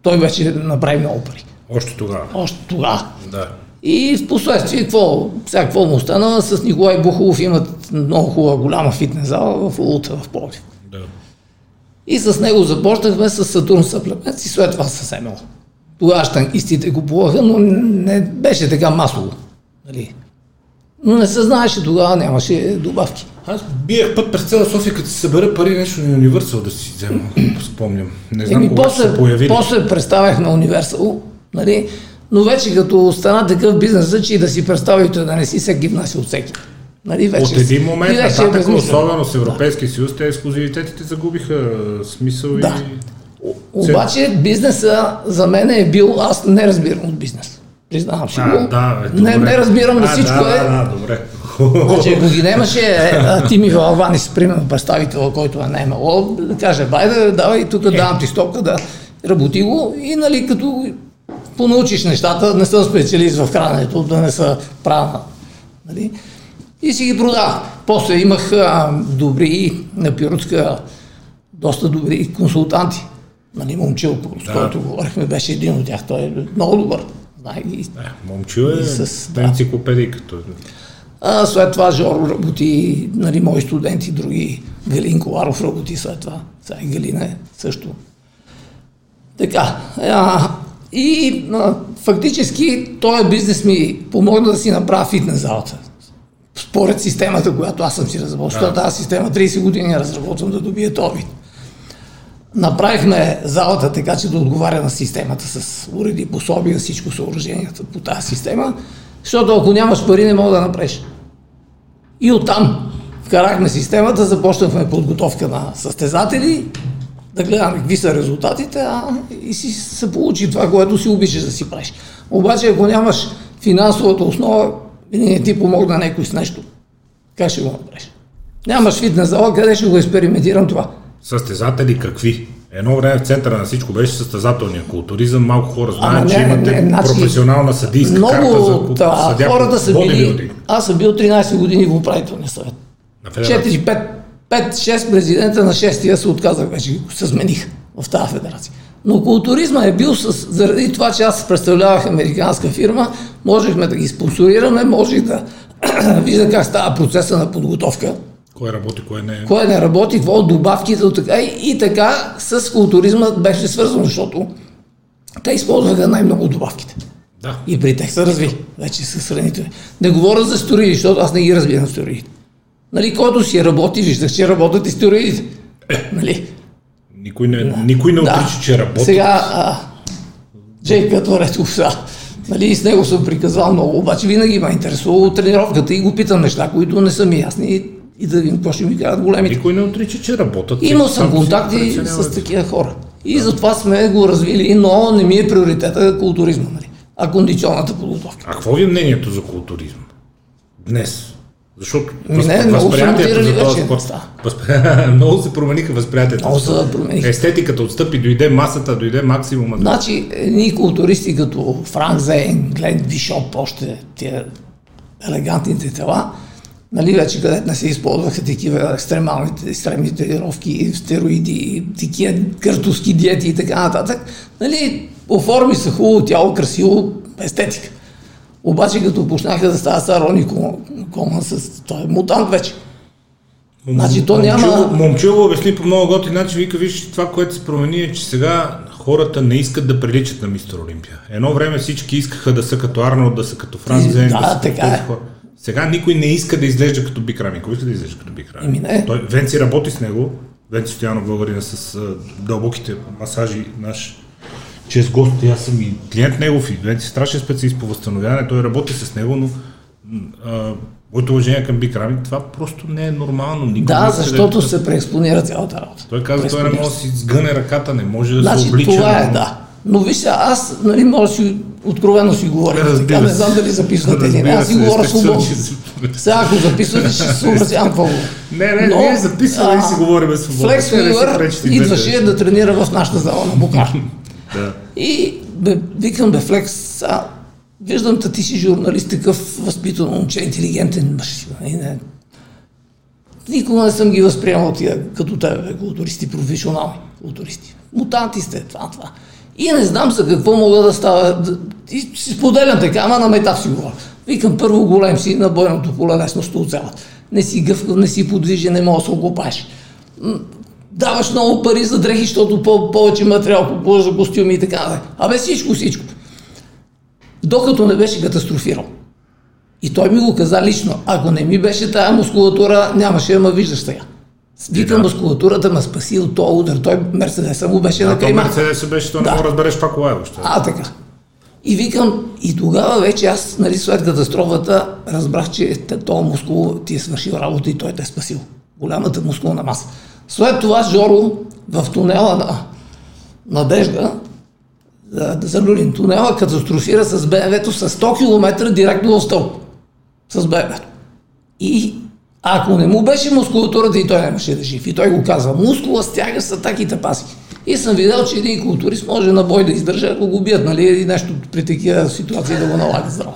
Той вече направи много пари. Още тогава. Още тогава. Да. И в последствие, какво, сега какво му стана, с Николай Бухолов имат много хубава голяма фитнес зала в Улута, в Пловдив. Да. И с него започнахме с Сатурн Съплемент и след това с МЛ. Тогава штангистите купуваха, но не беше така масово. Нали? Но не се знаеше тогава, нямаше добавки. Аз биех път през цяла София, като се събере пари нещо на Универсал да си взема, [CLEARS THROAT] спомням. Не знам Еми, кога после, се появили. после представях на Универсал, нали? но вече като стана такъв бизнес, че и да си представите да не си всеки внася от всеки. Нали, вече, От един момент вече е нататък, безмислено. особено с Европейския съюз, те ексклюзивитетите загубиха смисъл Да. и... О- Обаче бизнеса за мен е бил, аз не разбирам от бизнес. Признавам А, го. да, е, не, не разбирам на всичко да, е. Да, да, добре. Значи, ако ги [LAUGHS] нямаше е, Тими Валванис, примерно представител, който е наймало, да каже, байде, давай тук давам ти стопка, да работи го и нали като понаучиш нещата, не съм специалист в храненето, да не са правна. Нали? И си ги продавах. После имах а, добри на Пиротска, доста добри консултанти. Нали, момчил, с Да. който говорихме, беше един от тях. Той е много добър. Знае ги. Е, Момчил е И с- да. да. енциклопедийка. той. А след това Жоро работи, нали, мои студенти, други. Галин Коларов работи след това. Сега и Галина е също. Така. А, и а, фактически този бизнес ми помогна да си направя фитнес залата. Според системата, която аз съм си разработил. Защото тази система 30 години разработвам да добие този вид. Направихме залата така, че да отговаря на системата с уреди, пособия, всичко съоръженията по тази система, защото ако нямаш пари, не мога да направиш. И оттам вкарахме системата, започнахме подготовка на състезатели, да гледаме какви са резултатите, а и си се получи това, което си обичаш да си правиш. Обаче, ако нямаш финансовата основа, не ти помогна някой с нещо, как ще го направиш? Нямаш фитнес зала, къде ще го експериментирам това? Състезатели какви? Едно време в центъра на всичко беше състезателния културизъм. Малко хора знаят, че имате не, значи, професионална съдийска Много карта за съдя хората са били... Аз съм бил 13 години в управителния съвет. На федерация. 4, 5, 5, 6 президента на 6-я се отказах вече, се смених в тази федерация. Но културизма е бил с, заради това, че аз представлявах американска фирма, можехме да ги спонсорираме, можех да [CLEARS THROAT] вижда как става процеса на подготовка, Кой работи, кой не е. кой не работи, какво от добавките, от така и, и така с културизма беше свързано, защото те използваха най-много добавките. Да. И при тях се разви вече с хранителни. Не говоря за стероиди, защото аз не ги разбирам стероидите. Нали, който си работи, виждах, че работят и стероидите. Нали? Никой не, никой не отрича, че работи. Сега, а, Джей Катваретов, са, нали, и с него съм приказвал много, обаче винаги ме интересува тренировката и го питам неща, които не са ми ясни и, да видим какво ще ми кажат големите. Никой не отрича, че работят. Имал съм контакти с такива хора. И затова сме го развили, но не ми е приоритета културизма, нали? а кондиционната подготовка. А какво ви е мнението за културизма? Днес. Защото не, са възприятието за този спорт. [LAUGHS] много се промениха възприятията. Много се промениха. Естетиката отстъпи, дойде масата, дойде максимума. Значи, едни културисти като Франк Зейн, Глен Бишоп, още тия елегантните тела, нали, вече където не се използваха такива екстремалните, екстремни тренировки, стероиди, такива картовски диети и така нататък, нали, оформи се хубаво тяло, красиво, естетика. Обаче като почнаха да стават са Рони Кол- Колман с... Той е мутант вече. Значи, то няма- Момчило, Момчило обясни по много готин начин, вика, виж, това, което се промени е, че сега хората не искат да приличат на мистер Олимпия. Едно време всички искаха да са като Арнолд, да са като Франц Зен, Да, да, са така като е. хора. Сега никой не иска да изглежда като Бикрами. Кой иска да изглежда като Бикрами? Не. Той, Венци работи с него, Венци Стоянов българина с а, дълбоките масажи наш чест гост, аз съм и клиент негов и Венци е страшен специалист по възстановяване, той работи с него, но а, моето уважение към Бикрами, това просто не е нормално. Никой не Да, защото да... се преекспонира цялата работа. Той каза, той не може да си сгъне ръката, не може да Значи, се облича. това е, да. Но вижте, аз, нали, може да откровено си говоря. Така, не знам дали записвате или не. Аз си говоря свободно. Сега, ако записвате, ще се съобразявам какво. Не, не, Но, ние записваме и си говорим свободно. Флекс Те Уивър идваше да тренира в нашата зала на Букар. [LAUGHS] Да. И бе, викам, бе, Флекс, а, виждам, та ти си журналист, такъв възпитан момче, интелигентен мъж. И не, никога не съм ги възприемал тия, като тебе, бе, културисти, професионални културисти. Мутанти сте, това, това. И не знам за какво мога да става, да, И си споделям така, ама на метаф си говоря. Викам, първо голем си, на бойното поле лесно ще. Не си гъвкав, не си подвижен, не можеш да се окопаеш. Даваш много пари за дрехи, защото по- повече материал купуваш за костюми и така. нататък. Абе всичко, всичко. Докато не беше катастрофирал. И той ми го каза лично. Ако не ми беше тая мускулатура, нямаше да ме виждаш сега. Викам, мускулатурата ме спаси от този удар. Той Мерцедеса му беше на А то кайма. Мерцедес беше, то не Да. да разбереш това кола е въобще. А, така. И викам, и тогава вече аз, нали, след катастрофата, разбрах, че този мускул ти е свършил работа и той те е спасил. Голямата мускулна маса. След това Жоро в тунела на Надежда, за, за Люлин тунела, катастрофира с БМВ-то с 100 км директно в стълб. С БМВ-то. И ако не му беше мускулатурата и той нямаше да жив. И той го казва, мускула стяга с атаките паси. И съм видял, че един културист може на бой да издържа, ако го бият, нали, и нещо при такива ситуации да го налагат здраво.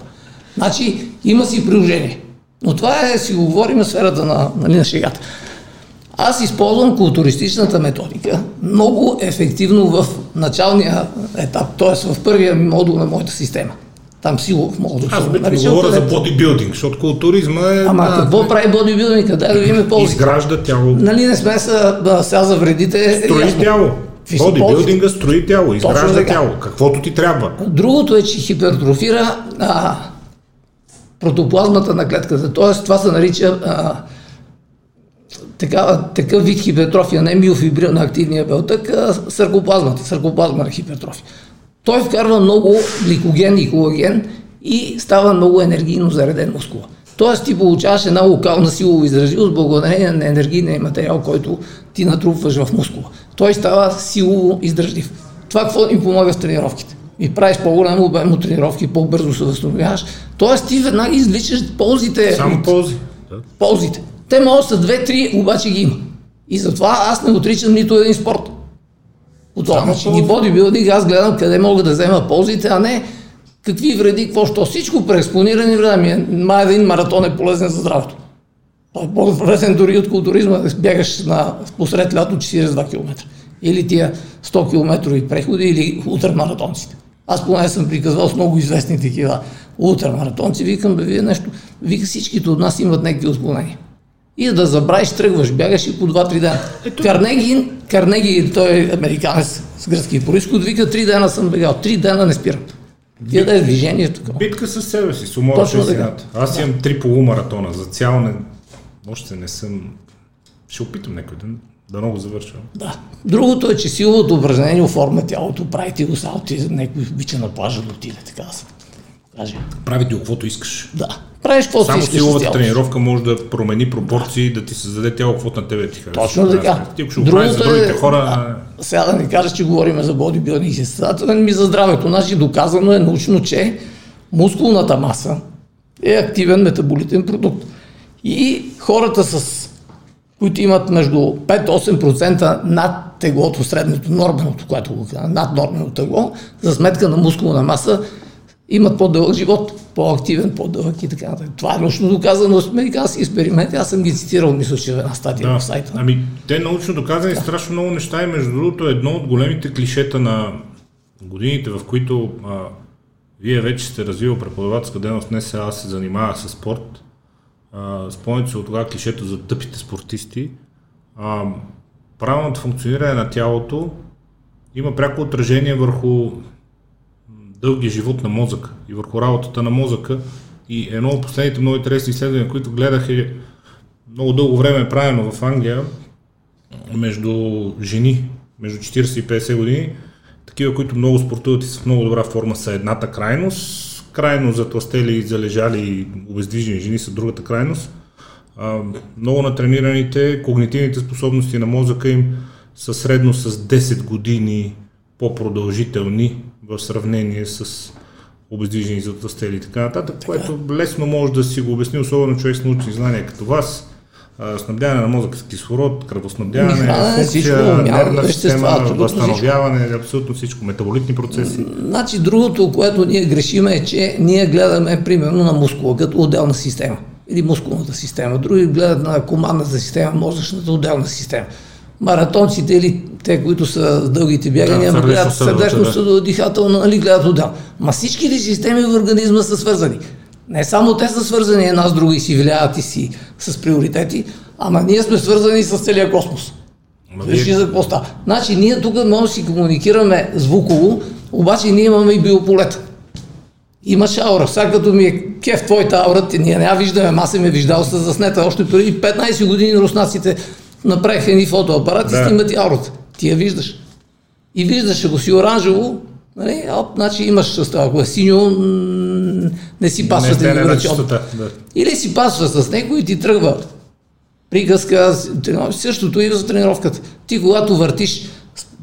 Значи, има си приложение. Но това е, си го говорим, сферата на, нали, на шегата. Аз използвам културистичната методика много ефективно в началния етап, т.е. в първия модул на моята система. Там силов модул. Аз се да нарича, говоря за където- бодибилдинг, защото културизма е... Ама да, какво прави бодибилдинга? Дай да видим ползи. Изгражда тяло, Нали не сме са, да, сега за вредите. строи ясно. тяло. Бодибилдинга строи тяло, изгражда тяло, каквото ти трябва. Другото е, че хипертрофира а, протоплазмата на клетката. Тоест, това се нарича а, такава, такъв вид хипертрофия, не миофибрил на активния белтък, а саркоплазмата, саркоплазмана хипертрофия. Той вкарва много гликоген и колаген и става много енергийно зареден мускула. Тоест ти получаваш една локална силова изразивост благодарение на енергийния материал, който ти натрупваш в мускула. Той става силово издръжлив. Това какво ни помага с тренировките? И правиш по-голям обем от тренировки, по-бързо се възстановяваш. Тоест ти веднага извличаш ползите Само ползи. Ползите. Те могат са две-три, обаче ги има. И затова аз не отричам нито един спорт. От това Само начин. И ползи. бодибилдинг аз гледам къде мога да взема ползите, а не какви вреди, какво, що. Всичко преекспонирани вреда ми е. Ма един маратон е полезен за здравето. Той е по-полезен дори от културизма, бягаш на, посред лято 42 км. Или тия 100 км преходи, или ултрамаратонците. Аз поне съм приказвал с много известни такива ултрамаратонци. Викам, бе, вие нещо, вика всичките от нас имат някакви отклонения. И да забравиш, тръгваш, бягаш и по 2-3 дена. Карнеги, Карнеги, той е американец с гръцки происход, вика, три дена съм бегал, три дена не спирам. Вие да е движение такова. Битка с себе си, с умора Точно така. Аз имам три полумаратона, за цял не... Още не съм... Ще опитам някой ден, да много завършвам. Да. Другото е, че силовото упражнение оформя тялото, прави ти го салти, някой обича на плажа да отиде, така да се каже. Прави ти го каквото искаш. Да. Правиш какво Само си с силовата тренировка може да промени пропорции, да ти създаде тяло, каквото на тебе ти харесва. Точно така. Ти ако ще го правиш за другите хора... А, сега да не кажа, че говорим за бодибилдинг и състезателен ми за здравето. Значи доказано е научно, че мускулната маса е активен метаболитен продукт. И хората с които имат между 5-8% над теглото, средното, норменото, което го казва, над норменото тегло, за сметка на мускулна маса, имат по-дълъг живот, по-активен, по-дълъг и така нататък. Това е научно доказано с американски експерименти. Аз съм ги цитирал, мисля, че в една статия Да. в сайта. Ами, те научно доказани страшно много неща и между другото е едно от големите клишета на годините, в които а, вие вече сте развил преподавателска дейност, не сега се занимава с спорт. Спомняте се от тогава клишето за тъпите спортисти. А, правилното функциониране на тялото има пряко отражение върху дългия живот на мозъка и върху работата на мозъка. И едно от последните много интересни изследвания, които гледах е много дълго време е правено в Англия между жени, между 40 и 50 години, такива, които много спортуват и са в много добра форма са едната крайност, крайно затластели и залежали и обездвижени жени са другата крайност. А, много натренираните, когнитивните способности на мозъка им са средно с 10 години по-продължителни в сравнение с обездвижени затластели и така нататък, което лесно може да си го обясни, особено човек с научни знания като вас. Снабдяване на мозъка с кислород, кръвоснабдяване, всичко, функция, нервна система, възстановяване, абсолютно всичко, метаболитни процеси. Значи другото, което ние грешиме е, че ние гледаме примерно на мускула като отделна система или мускулната система. Други гледат на командната система, мозъчната отделна система. Маратонците или те, които са с дългите бягания, Да, да, гледат сърдечно-съдовата, да. сърдечно-дихателно, нали, гледат отдел. Ма всичките системи в организма са свързани. Не само те са свързани една с друга и си влияят и си с приоритети, ама ние сме свързани с целия космос. Виж за какво става? Значи ние тук можем да си комуникираме звуково, обаче ние имаме и биополета. Имаш аура. Сега като ми е кеф твоята аура, ние не я виждаме, аз съм я виждал с заснета. Още преди 15 години руснаците направиха едни фотоапарати, Да. снимат аурата. Ти я виждаш. И виждаш, ако си оранжево, нали, оп, значи имаш състав. Ако е синьо, не си пасва Не сте на една вибрационно. частота. Да. Или си пасва с него и ти тръгва приказка, с- същото и за тренировката. Ти когато въртиш,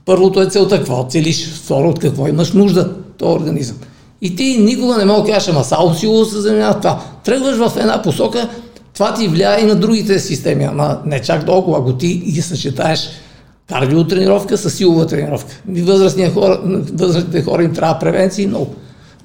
първото е целта, какво целиш, второ от какво имаш нужда, то организъм. И ти никога не мога да кажеш, ама само силово се занимава с това. Тръгваш в една посока, това ти влияе и на другите системи, ама не чак толкова, ако ти ги съчетаеш кардиотренировка с силова тренировка. Възрастните хора, възрастните хора им трябва превенции много.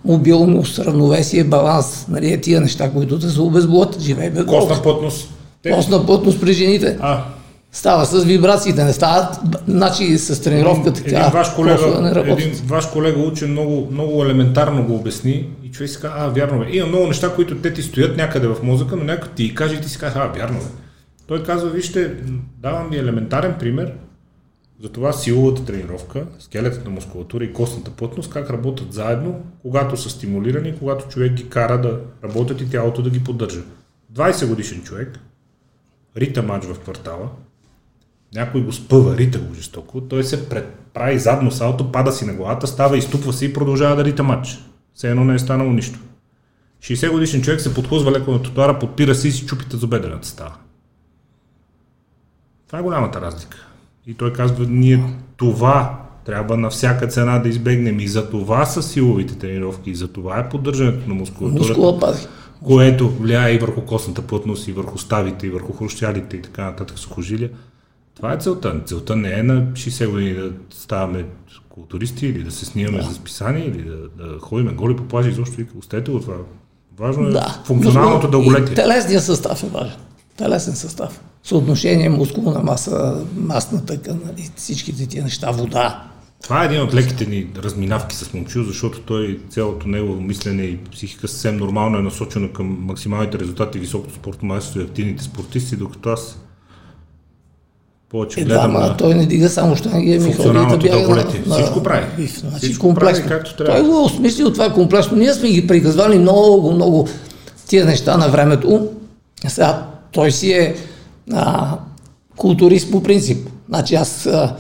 Мобилност, равновесие, баланс, нали, е тия неща, които да се обезболят, живей без. Костна плътност. Костна плътност при жените. А, Става с вибрациите, не става, значи с тренировката един, един, ваш колега, един ваш колега учен много, много елементарно го обясни човек си казва, а, вярно бе. Има много неща, които те ти стоят някъде в мозъка, но някой ти каже и ти си казва, а, вярно бе. Той казва, вижте, давам ви елементарен пример за това силовата тренировка, скелетната мускулатура и костната плътност, как работят заедно, когато са стимулирани, когато човек ги кара да работят и тялото да ги поддържа. 20 годишен човек, рита мач в квартала, някой го спъва, рита го жестоко, той се пред, прави задно салто, пада си на главата, става, изтупва се и продължава да рита матч. Все едно не е станало нищо. 60 годишен човек се подхлъзва леко на тротуара, подпира се и си чупите зубедрената става. Това е голямата разлика. И той казва, ние това трябва на всяка цена да избегнем и за това са силовите тренировки, и за това е поддържането на мускулатурата Мускула пази. което влияе и върху костната плътност, и върху ставите, и върху хрущялите и така нататък сухожилия. Това е целта. Целта не е на 60 години да ставаме културисти или да се снимаме за списание или да, да ходим голи по плажи, изобщо вика, остете го това. Важно е Да. функционалното Мускул- дълголетие. И телесният състав е важен. Телесен състав. Съотношение мускулна маса, масна тъкан, нали, всичките тия неща, вода. Това е един от леките ни разминавки с момчил, защото той цялото негово мислене и психика съвсем нормално е насочено към максималните резултати, високото спортно майсторство и активните спортисти, докато аз повече Е, да, гледам ма на... той не дига само штанги, ами да Функционалното бяга на, на, Всичко прави. И, значи, Всичко комплексно. прави както трябва. Той го е осмислил това комплексно. Ние сме ги приказвали много, много тия неща на времето. Сега той си е а, културист по принцип. Значи аз а,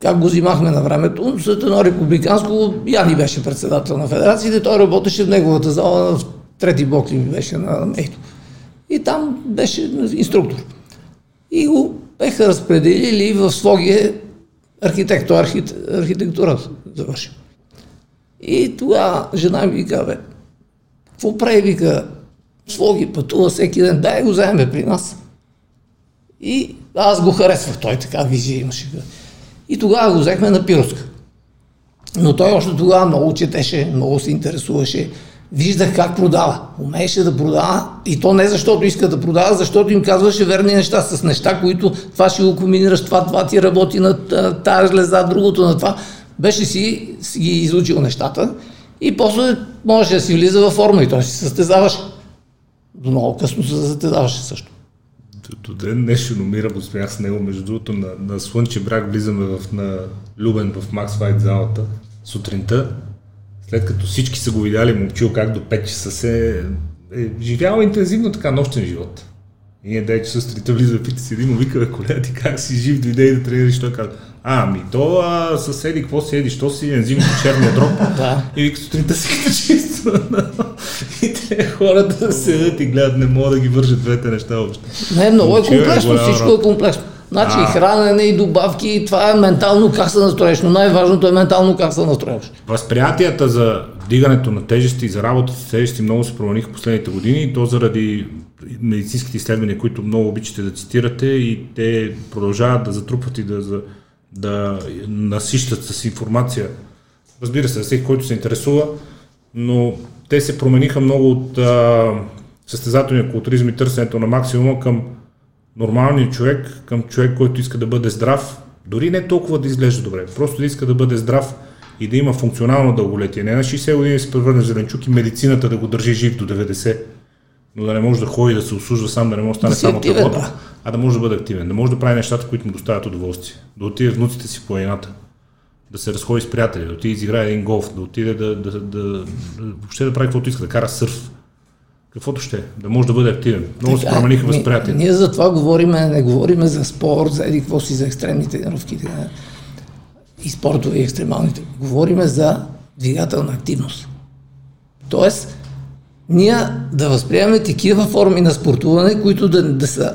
как го взимахме на времето, след едно републиканско, Яни беше председател на федерациите, той работеше в неговата зала, в трети блок ли беше на ето. И там беше инструктор. И го беха разпределили в Слогия архитект, той архит, архитектура завършил. И тогава жена ми вика, бе, какво прави, вика, Слоги пътува всеки ден, дай го вземе при нас. И аз го харесвах, той така визия имаше. И тогава го взехме на Пироска. Но той още тогава много четеше, много се интересуваше. Виждах как продава. Умееше да продава. И то не защото иска да продава, защото им казваше верни неща с неща, които това ще го комбинираш, това, това ти работи на та- тая железа, другото на това. Беше си, си ги изучил нещата и после можеше да си влиза във форма и той си състезаваше. До много късно се състезаваше също. До, до ден днешен умирам, усмях с него. Между другото, на, на Слънче брак влизаме в, на Любен в Макс Файт залата сутринта. След като всички са го видяли момчил как до 5 часа се е живял интензивно така нощен живот. И ние 9 часа сутринта влиза, пита си един, му вика, бе, колега, ти как си жив, дойде и да тренираш, той казва, а, ами то а, съседи, какво си еди, що си ензимите черния дроб? [LAUGHS] И вика, сутринта си като чисто. [LAUGHS] и те хората седят и гледат, не могат да ги вържат двете неща въобще. Не, много е е комплексно, всичко е комплексно. Значи А. и хранене, и добавки, и това е ментално как се настроиш, но най-важното е ментално как се настроиш. Възприятията за вдигането на тежести и за работата с тежести много се промениха последните години и то заради медицинските изследвания, които много обичате да цитирате и те продължават да затрупват и да, за- да насищат с информация. Разбира се, за всеки, който се интересува, но те се промениха много от а, състезателния културизъм и търсенето на максимума към нормалният човек към човек, който иска да бъде здрав, дори не толкова да изглежда добре, просто да иска да бъде здрав и да има функционално дълголетие. Не на 60 години се превърне в зеленчук и медицината да го държи жив до 90, но да не може да ходи, да се обслужва сам, да не може да стане Да само активен, да. а да може да бъде активен, да може да прави нещата, които му доставят удоволствие. Да отиде внуците си по едната, да се разходи с приятели, да отиде да изиграе един голф, да отиде да, да, да, да, въобще да прави каквото иска, да кара сърф. Каквото ще, е, да може да бъде активен. Много се Така е. промениха Ние- възприятията. Ние за това говориме, не говориме за спорт, за еди какво си, за екстремни тренировки и спортови и екстремалните. Говориме за двигателна активност. Тоест, ние да възприемаме такива форми на спортуване, които да, да са,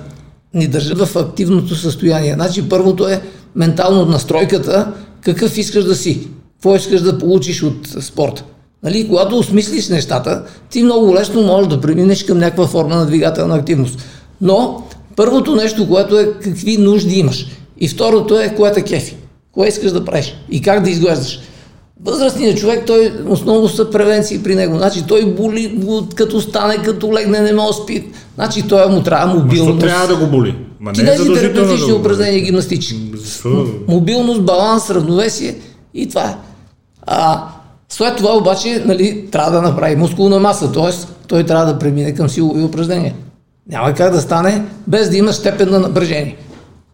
ни държат в активното състояние. Значи първото е ментално настройката, какъв искаш да си, какво искаш да получиш от спорта. Нали, когато осмислиш нещата, ти много лесно можеш да преминеш към някаква форма на двигателна активност. Но първото нещо, което е какви нужди имаш. И второто е кое те кефи. Кое искаш да правиш и как да изглеждаш. Възрастният човек, той основно са превенции при него. Значи той боли, като стане, като легне, не може спи. Значи той му трябва Ма Защо мобилност. трябва да го боли? Ма не е Кинезите задължително терапевтични да упражнения гимнастични. Защо? Мобилност, баланс, равновесие и това е. А, след това обаче нали, трябва да направи мускулна маса, т.е. той трябва да премине към силови упражнения. Няма как да стане без да има степен на напрежение.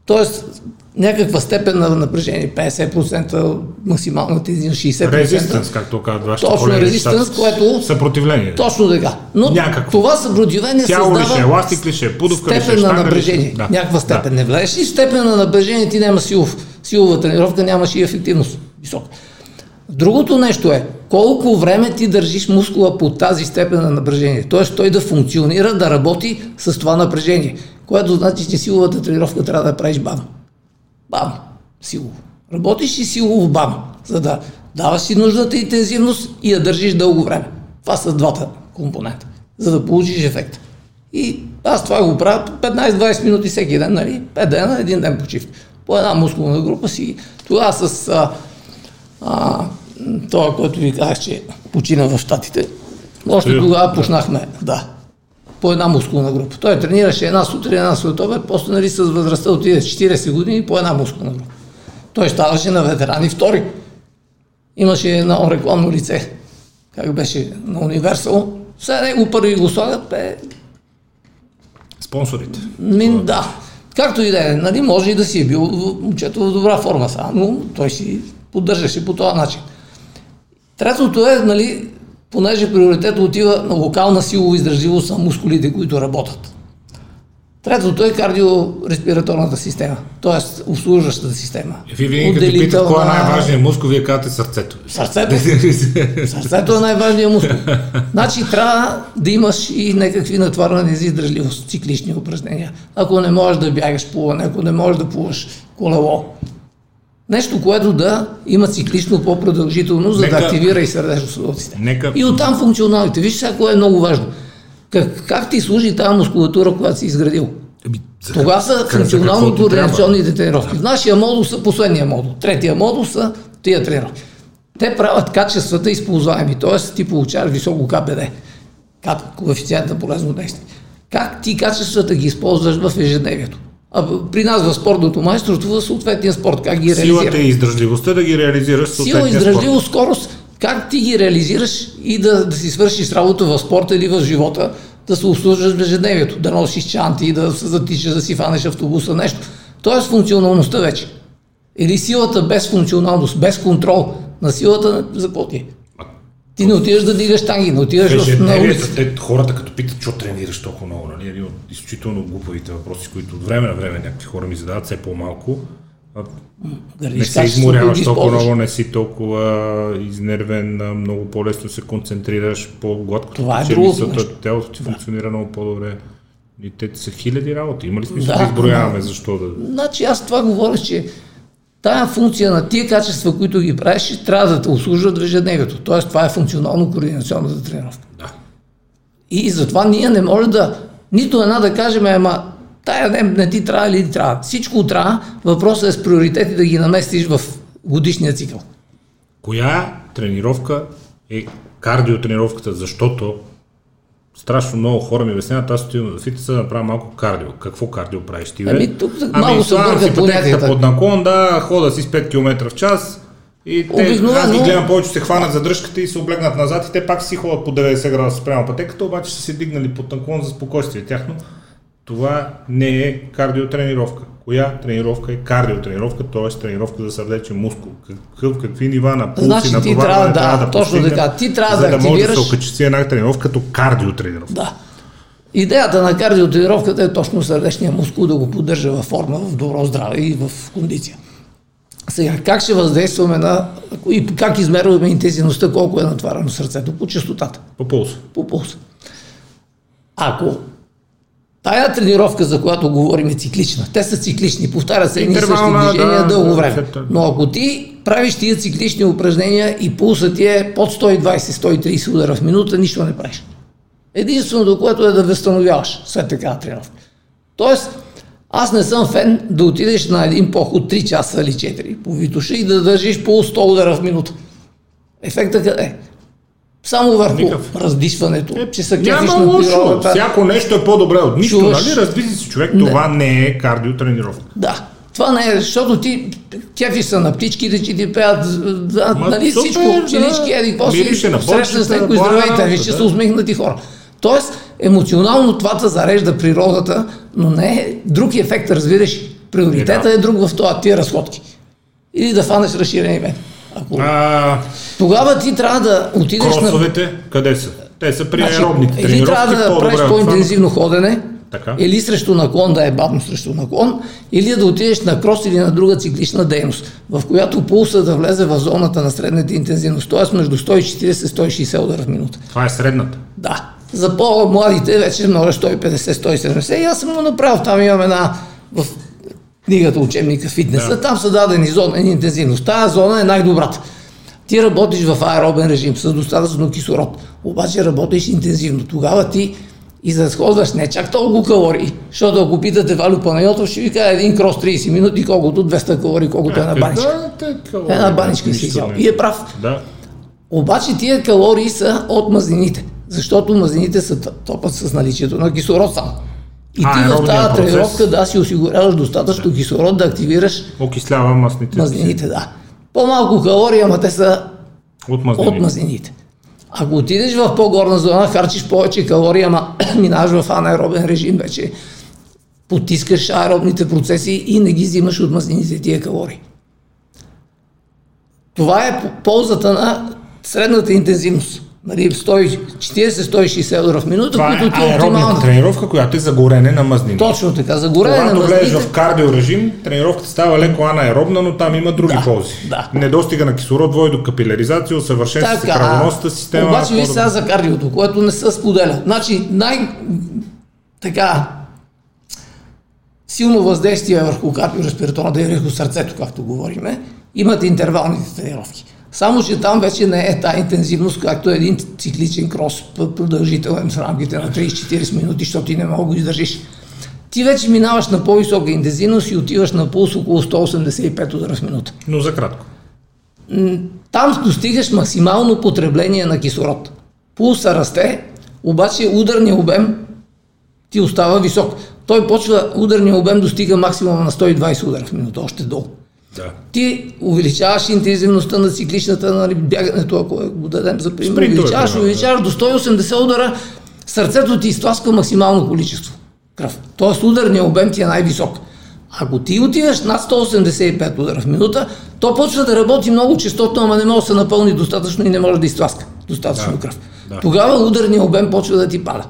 Тоест, някаква степен на напрежение, 50%, максималната един 60%. Резистанс, както казват вашите Точно, колеги. резистанс, което- Съпротивление. Точно така. Но Някакво. това съпротивление Тяло създава е, еластик ли ще е, пудовка ли ще е, степен на ли ще е? напрежение. Да. Някаква степен. Да. Не влезеш в степен на напрежение, ти няма силов. Силова тренировка, нямаш и ефективност. Висока. Другото нещо е, колко време ти държиш мускула под тази степен на напрежение. Тоест той да функционира, да работи с това напрежение. Което значи, че силовата тренировка трябва да правиш бавно. Бавно. Силово. Работиш и силово бавно, за да даваш си нужната интензивност и я държиш дълго време. Това са двата компонента, за да получиш ефект. И аз това го правя по 15-20 минути всеки ден, нали? 5 дена, един ден почивка. По една мускулна група си. Тогава с а, това, което ви казах, че почина в Штатите. Още Е, тогава почнахме, да, по една мускулна група. Той тренираше една сутрин, една след обед, после нали, с възрастта отиде с 40 години по една мускулна група. Той ставаше на ветерани втори. Имаше едно рекламно лице, как беше на Универсал. Все него първи го слагат, бе, Спонсорите. Мин, да. Както и да е, нали, може и да си е бил момчето в добра форма сега, но той си поддържаше по този начин. Третото е, нали, понеже приоритет отива на локална силова издържливост на мускулите, които работят. Третото е кардиореспираторната система, т.е. обслужващата система. Е, Вие винаги като питат кой е най-важният мускул, вие казвате сърцето. Сърцето. Сърцето е най-важният мускул. Значи трябва да имаш и някакви натварване за издържливост, циклични упражнения. Ако не можеш да бягаш плуване, ако не можеш да плуваш колело. Нещо, което да има циклично по-продължително, за Нека- да активира и сърдечно-съдовците. Нека- И оттам функционалите. Виж сега, кое е много важно. Как, как ти служи тази мускулатура, която си изградил? Ами, за- Това са функционалното трябва? реакционните тренировки. В нашия модул са последния модул. Третия модул са тия тренировки. Те правят качествата използваеми, т.е. ти получаваш високо КПД, коефициент на полезно действие. Как ти качествата ги използваш в ежедневието? А при нас в спортното майсторство в съответния спорт, как ги Силата реализираш? и издържливостта да ги реализираш в Сила, издръжливост, скорост, как ти ги реализираш и да, да си свършиш работа в спорта или в живота, да се обслужваш в ежедневието, да носиш чанти, да се затичаш, да си фанеш автобуса, нещо. Тоест функционалността вече. Или силата без функционалност, без контрол на силата, за какво ти е? Ти не отиваш да дигаш танги, не отиваш в, на Ежедневието, улицата. те, хората като питат, що тренираш толкова много, нали? Един от изключително глупавите въпроси, които от време на време някакви хора ми задават все по-малко. Градиш не се изморяваш толкова много, не си толкова изнервен, много по-лесно се концентрираш, по-гладко Това е мисълта, тялото ти функционира много по-добре. И те са хиляди работи. Има ли смисъл Да, да, изброяваме да. защо да... Значи аз това говоря, че тая функция на тия качества, които ги правиш, трябва да те обслужват в ежедневието. Тоест това е функционално координационната тренировка. Да. И затова ние не може да, нито една да кажем, ама тая не, не ти трябва или ти трябва. Всичко трябва. Въпросът е с приоритети да ги наместиш в годишния цикъл. Коя тренировка е кардиотренировката, защото страшно много хора ми обясняват, аз отивам в фитнеса да направя малко кардио. Какво кардио правиш ти, бе? Ами, тук малко се понятията. под наклон, да, хода си с 5 км в час. И те, Обикновено- аз ги гледам повече се хванат за дръжката и се облегнат назад и те пак си ходят по 90 градуса спрямо пътеката, обаче са се дигнали под наклон за спокойствие тяхно. Това не е кардиотренировка. Коя тренировка е кардиотренировка, т.е. тренировка за сърдечен мускул? Какъв, какви нива на пулси, Значи на ти трябва да- точно постигнем, така. Ти трябва за да да може да се окачи една тренировка като кардиотренировка. Да. Идеята на кардиотренировката е точно сърдечния мускул да го поддържа във форма, в добро здраве и в кондиция. Сега, как ще въздействаме на... и как измерваме интензивността, колко е натварено сърцето? По частотата, По пулс. по пулса. Ако тая тренировка, за която говорим, е циклична, те са циклични, повтарят се едни същи движения да, дълго време. Но ако ти правиш тия циклични упражнения и пулсът ти е под 120-130 удара в минута, нищо не правиш. Единственото, което е да възстановяваш след такава тренировка. Тоест, аз не съм фен да отидеш на един поход 3 часа или 4 по Витуша и да държиш по 100 удара в минута. Ефектът къде е? Само върху Никакъв. раздишването, че са Няма лошо. Всяко нещо е по-добре от нищо, Чуваш? нали? Раздвижи си човек, Не. това не е кардиотренировка. Да. Това не е, защото ти кефи са на птичките, че ти пеят, да, Ма, нали супер, всичко, да. пчелички, еди, какво си, среща с бла, здравейте, виж, че да. са усмихнати хора. Тоест, емоционално това те зарежда природата, но не е друг ефект, разбираш. Приоритета Е, е друг в това, тия разходки. Или да фанеш разширени вен. Ако... А, Тогава ти трябва да отидеш на... кросовете, къде са? Те са при Значи, аеробните или тренировки, трябва да правиш по-интензивно ходене, Така. или срещу наклон да е бавно срещу наклон, или да отидеш на крос или на друга циклична дейност, в която пулса да влезе в зоната на средната интензивност, т.е. между 140 и 160 удара в минута. Това е средната. Да. За по-младите вече може 150-170 и аз съм го направил. Там имам една в книгата учебника фитнеса, Да. там са дадени зона на интензивност. Тая зона е най-добрата. Ти работиш в аеробен режим с достатъчно кислород, обаче работиш интензивно. Тогава ти изразходваш не чак толкова калории, защото ако питате Валю Панайотов, ще ви кажа един крос 30 минути, колкото 200 калории, колкото е една баничка. Да, те, калории, Една баничка си изял. И е прав. Да. Обаче тия калории са от мазнините, защото мазнините са т- топът с наличието на кислород само. И ти в тази тренировка да си осигуряваш достатъчно кислород да активираш Окислява масните. мазнините, да. По-малко калории, ама те са От мазнините. от мазнините. Ако отидеш в по-горна зона, харчиш повече калории, ама [CLEARS THROAT] минаваш в анаеробен режим вече, потискаш аеробните процеси и не ги взимаш от мазнините тия калории. Това е по- ползата на средната интензивност. Нали, 140-160 удара в минута, Това е които е оптимална. тренировка, която е за горене на мазнини. Точно така, за горене на Когато влезеш в кардиорежим, тренировката става леко анаеробна, но там има други Да, ползи. да. Недостига на кислород води до капиляризация, усъвършенства се кръвоносната система. Обаче по-добре. сега за кардиото, което не се споделя. Значи най- така силно въздействие върху кардиореспираторната и върху сърцето, както говориме, имат интервалните тренировки. Само, че там вече не е тази интензивност, както един цикличен крос, продължителен в рамките на 30-40 минути, защото ти не мога да издържиш. Ти вече минаваш на по-висока интензивност и отиваш на пулс около 185 удара в минута. Но за кратко. Там достигаш максимално потребление на кислород. Пулса расте, обаче ударният обем ти остава висок. Той почва, ударният обем достига максимум на 120 удара в минута, още долу. Да. Ти увеличаваш интензивността на цикличната нали, бягането, ако го дадем за пример. Спринтове, Увеличаваш, примерно, увеличаваш до 180 удара, сърцето ти изтласква максимално количество кръв. Тоест ударният обем ти е най-висок. Ако ти отиваш над 185 удара в минута, то почва да работи много честотно, ама не може да се напълни достатъчно и не може да изтласка достатъчно Да, кръв. да. Тогава ударният обем почва да ти пада.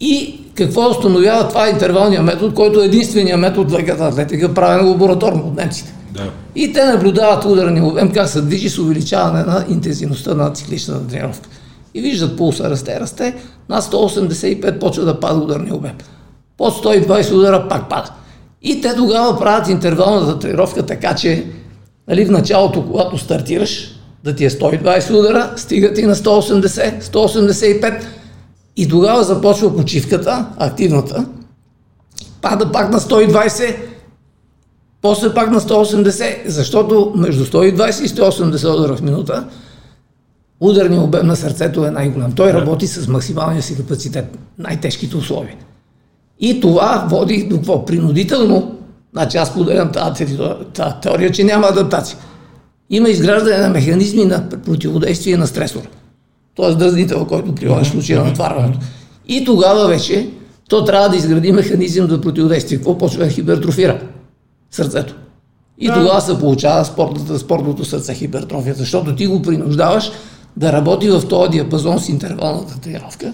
И какво установява това е интервалния метод, който е единствения метод в леката атлетика, правен лабораторно от немците. Да. И те наблюдават ударния обем как се движи с увеличаване на интензивността на цикличната тренировка. И виждат пулса расте, расте, над 185 почва да пада ударния обем. Под 120 удара пак пада. И те тогава правят интервалната тренировка така, че нали, в началото, когато стартираш, да ти е 120 удара, стига ти на 180, 185 и тогава започва почивката, активната, пада пак на 120, после пак на 180, защото между 120 и 180 удара в минута ударния обем на сърцето е най-голям. Той работи с максималния си капацитет, най-тежките условия. И това води до какво? Принудително, значи аз поделям тази теория, че няма адаптация. Има изграждане на механизми на противодействие на стресора. Тоест дразнител, който прилагаш в случая на натварването. И тогава вече то трябва да изгради механизъм за противодействие. Какво почва да хипертрофира? Сърцето. И тогава се получава спортната, спортното сърце хипертрофия, защото ти го принуждаваш да работи в този диапазон с интервалната тренировка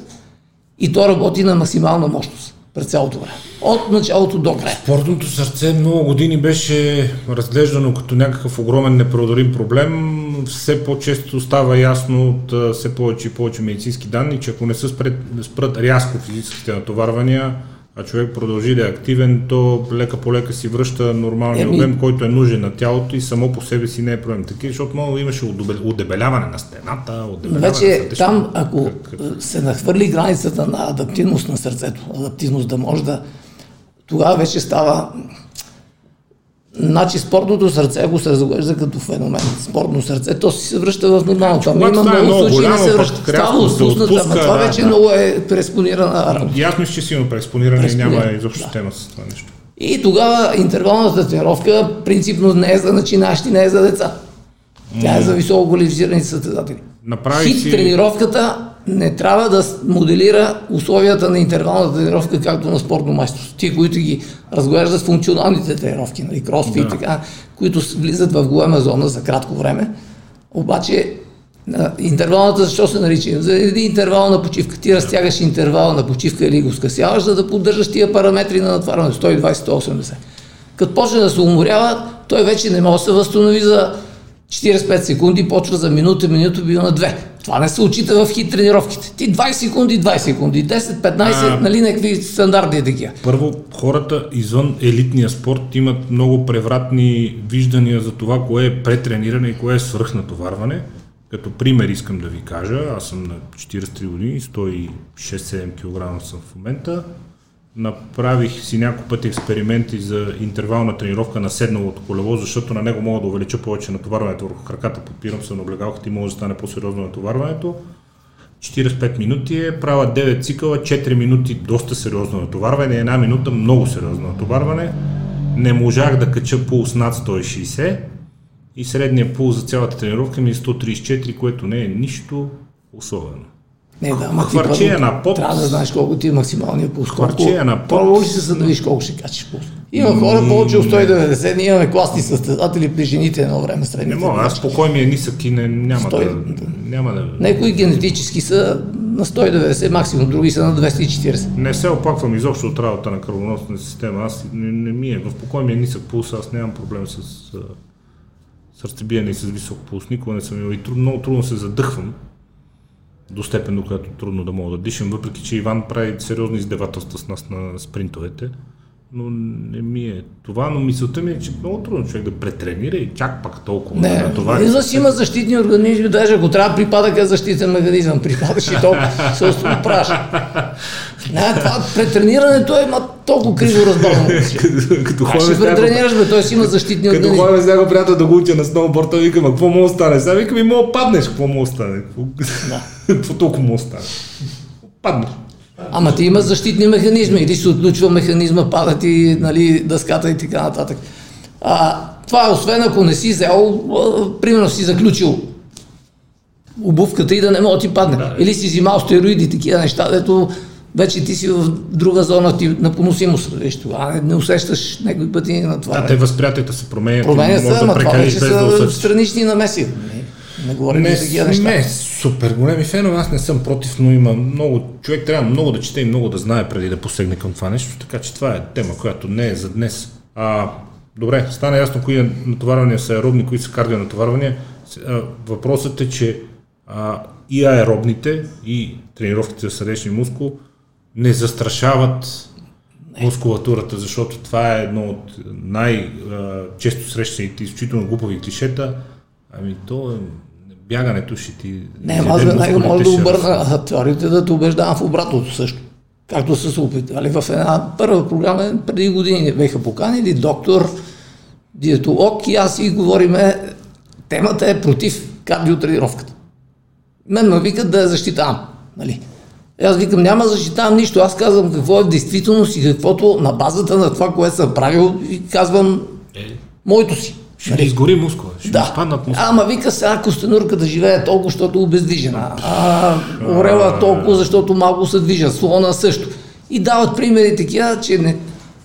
и то работи на максимална мощност през цялото време. От началото до края. Спортното сърце много години беше разглеждано като някакъв огромен непреодолим проблем. Все по-често става ясно от все повече и повече медицински данни, че ако не се спрат, спрат рязко физическите натоварвания, а човек продължи да е активен, то лека по лека си връща нормалния Еми- обем, който е нужен на тялото и само по себе си не е проблем. Таки, защото много имаше удебеляване на стената, Но удебеляване на вече сърдечната. там, ако Как- е, се нахвърли границата на адаптивност на сърцето, адаптивност да може да... Тогава вече става... Значи спортното сърце, ако се разглежда като феномен, спортно сърце, то си се връща в нормалното. Ами когато има стане много много случаи не се връща. рязко Става отпусната, ама това вече да. много е преекспонирана работа. Ясно, е, че силно преекспониране Преекспониране, няма изобщо да. тема с това нещо. И тогава интервалната тренировка принципно не е за начинащи, не е за деца. Тя е за високо квалифицирани състезатели. Направи Хит си- тренировката не трябва да моделира условията на интервалната тренировка, както на спортно майсторство. Ти, които ги разглеждат функционалните тренировки, нали, кросфит и Да. така, които влизат в голема зона за кратко време, обаче на интервалната защо се нарича? За един интервал на почивка. Ти разтягаш интервала на почивка или го скъсяваш, за да поддържаш тия параметри на натварване 120-180. Като почне да се уморява, той вече не може да се възстанови за 45 секунди, почва за минута, минута бива на 2. Това не се очита в хит тренировките. Ти 20 секунди, 20 секунди, 10-15, А. нали, някакви стандарти такива. Първо, хората извън елитния спорт имат много превратни виждания за това, кое е претрениране и кое е свръхнатоварване. Като пример искам да ви кажа, аз съм на 43 години, 106-7 кг съм в момента. Направих си няколко пъти експерименти за интервална тренировка на седналото колело, защото на него мога да увелича повече натоварването върху краката, подпирам се на облегалката и може да стане по-сериозно натоварването. 45 минути е, правя 9 цикъла, 4 минути доста сериозно натоварване, една минута много сериозно натоварване. Не можах да кача пулс над 160 и средния пулс за цялата тренировка ми е 134, което не е нищо особено. Не, да, ама ти първо на пот. Трябва да знаеш колко ти е максималния пулс. Хвърчея Колко- на ли си се да видиш колко ще качиш пулс? Има хора повече от 190, ние имаме класни състезатели при жените едно време Не средните. мога, аз спокой ми е нисък и не, няма, Стой- да, няма да... Някои генетически са на 190 максимум, други са на 240. Не се оплаквам изобщо от работа на кръвоносната система. Аз не, не ми е, в покой ми е нисък пулс, аз нямам проблем с сърцебиене и с висок пулс. Никога не съм имал и труд, много трудно се задъхвам до степен, до която трудно да мога да дишам, въпреки че Иван прави сериозни издевателства с нас на спринтовете. Но не ми е това, но мисълта ми е, че много трудно човек да претренира и чак пак толкова да Не, натовари. не за си има защитни организми, даже ако трябва припадък е защитен механизъм, припадаш и то [LAUGHS] се оправиш. Не, това претренирането е ма, толкова криво разбрано. като ще претренираш, бе, той си има защитни Като организми. ходим с някой приятел да го уча на сноуборда, викам, а какво мога да стане? Сега викам, и мога да паднеш, какво мога да стане? [LAUGHS] Какво, толкова мога да стане? Паднеш. Ама ти има защитни механизми, или се отключва механизма, пада ти нали, дъската и така нататък. А, това е освен ако не си взел, а, примерно си заключил обувката и да не може да ти падне. Да. Или си взимал стероиди, такива неща, дето вече ти си в друга зона ти, на поносимост. Виж, тогава не, не усещаш някои пъти на това. Да, те възприятията се променят. Променя и се, може ама да това вече да са странични намеси. Не, говорим Не, за такива неща. не, супер големи фенове, аз не съм против, но има много, човек трябва много да чете и много да знае преди да посегне към това нещо, така че това е тема, която не е за днес. А, добре, стана ясно кои натоварвания са аеробни, кои са кардионатоварвания. С- а, Въпросът е, че а, и аеробните, и тренировките за сърдечни мускул не застрашават мускулатурата, защото това е едно от най-често срещаните изключително глупави клишета. Ами то е бягането ще ти... Не, аз веднага мога да обърна теорията да те убеждавам в обратното също. Както са се опитали в една първа програма, преди години ни беха поканили доктор, диетолог и аз и говориме, темата е против кардиотренировката. Мен ме викат да я защитавам. Нали? И Аз викам, няма да защитавам нищо. Аз казвам какво е в действителност и каквото на базата на това, което съм правил, и казвам Е, моето си. Ще ми изгори мускула, ще Да. спаднат мускула. Ама вика сега Костенурка да живее толкова, защото обездвижена. А Орела толкова, защото малко се движа. Слона също. И дават примери такива, че не,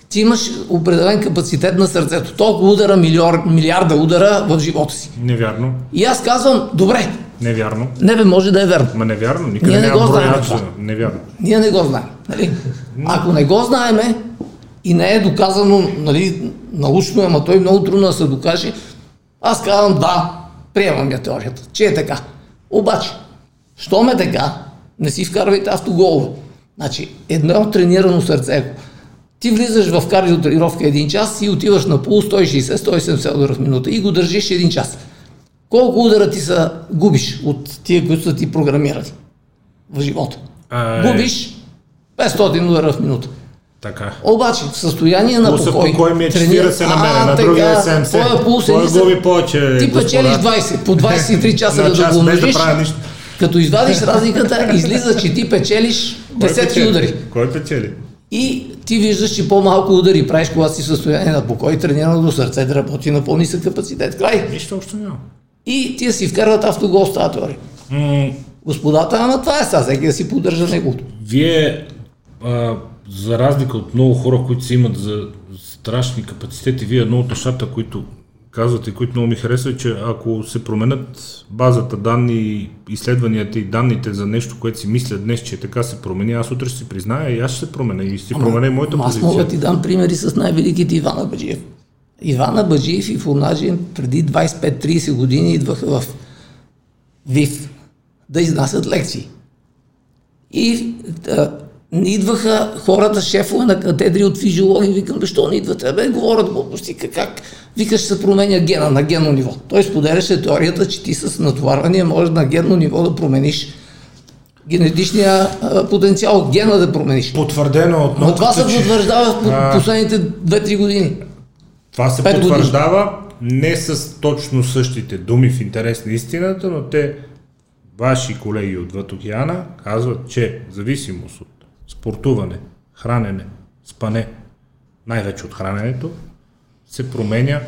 ти имаш определен капацитет на сърцето. Толкова удара, милиор, милиарда удара в живота си. Невярно, И аз казвам, добре, невярно. не бе, може да е верно. Ма невярно, никъде Ние не го знаем Невярно. Ние не го знаем. Нали? Ако не го знаеме и не е доказано нали, научно, ама той много трудно да се докаже, аз казвам да, приемам я теорията, че е така. Обаче, щом е така, не си вкарвайте автоголове. Значи, едно тренирано сърце. Ти влизаш в кардиотренировка един час и отиваш на пул 160-170 удара в минута и го държиш един час. Колко удара ти са губиш от тия, които са ти програмирани в живота? Е. Губиш 500 удара в минута. Така. Обаче в състояние на Пулсът покой. покой ми е тренира- 40 на мен, на другия е 70. твоя пулс е губи повече, Ти печелиш 20, по 23 [LAUGHS] часа да час, го да умножиш. нищо. Като извадиш разликата, излиза, че ти печелиш десетки удари. Кой печели? И ти виждаш, че по-малко удари правиш, когато си в състояние на покой, тренираното сърце да работи на по-нисък капацитет. Край. Нищо общо няма. И тия си вкарват автогол с тази теория. М, Господата, ама това е сега, всеки да си поддържа неговото. Вие, а, за разлика от много хора, които си имат за страшни капацитети, вие едно от нещата, които казвате, които много ми харесва, е, че ако се променят базата данни, изследванията и данните за нещо, което си мисля днес, че така се промени, аз утре ще си призная и аз ще се променя и ще си променя и моята Ама Аз позиция. мога да ти дам примери с най-великите Ивана Баджиев. Ивана Баджиев и Фурнаджин преди 25-30 години идваха в ВИФ да изнасят лекции. И а, не идваха хората, шефове на катедри от физиология, викам, защо не идвате? Бе, говорят глупости, как? Викаш, се променя гена на генно ниво. Той споделяше теорията, че ти с натоварвания можеш на генно ниво да промениш генетичния потенциал, гена да промениш. Потвърдено от Но това се науката, потвърждава в А. по- последните 2-3 години. Това се Пет години. потвърждава не с точно същите думи в интерес на истината, но те, ваши колеги отвъд океана, казват, че зависимост от спортуване, хранене, спане, най-вече от храненето, се променя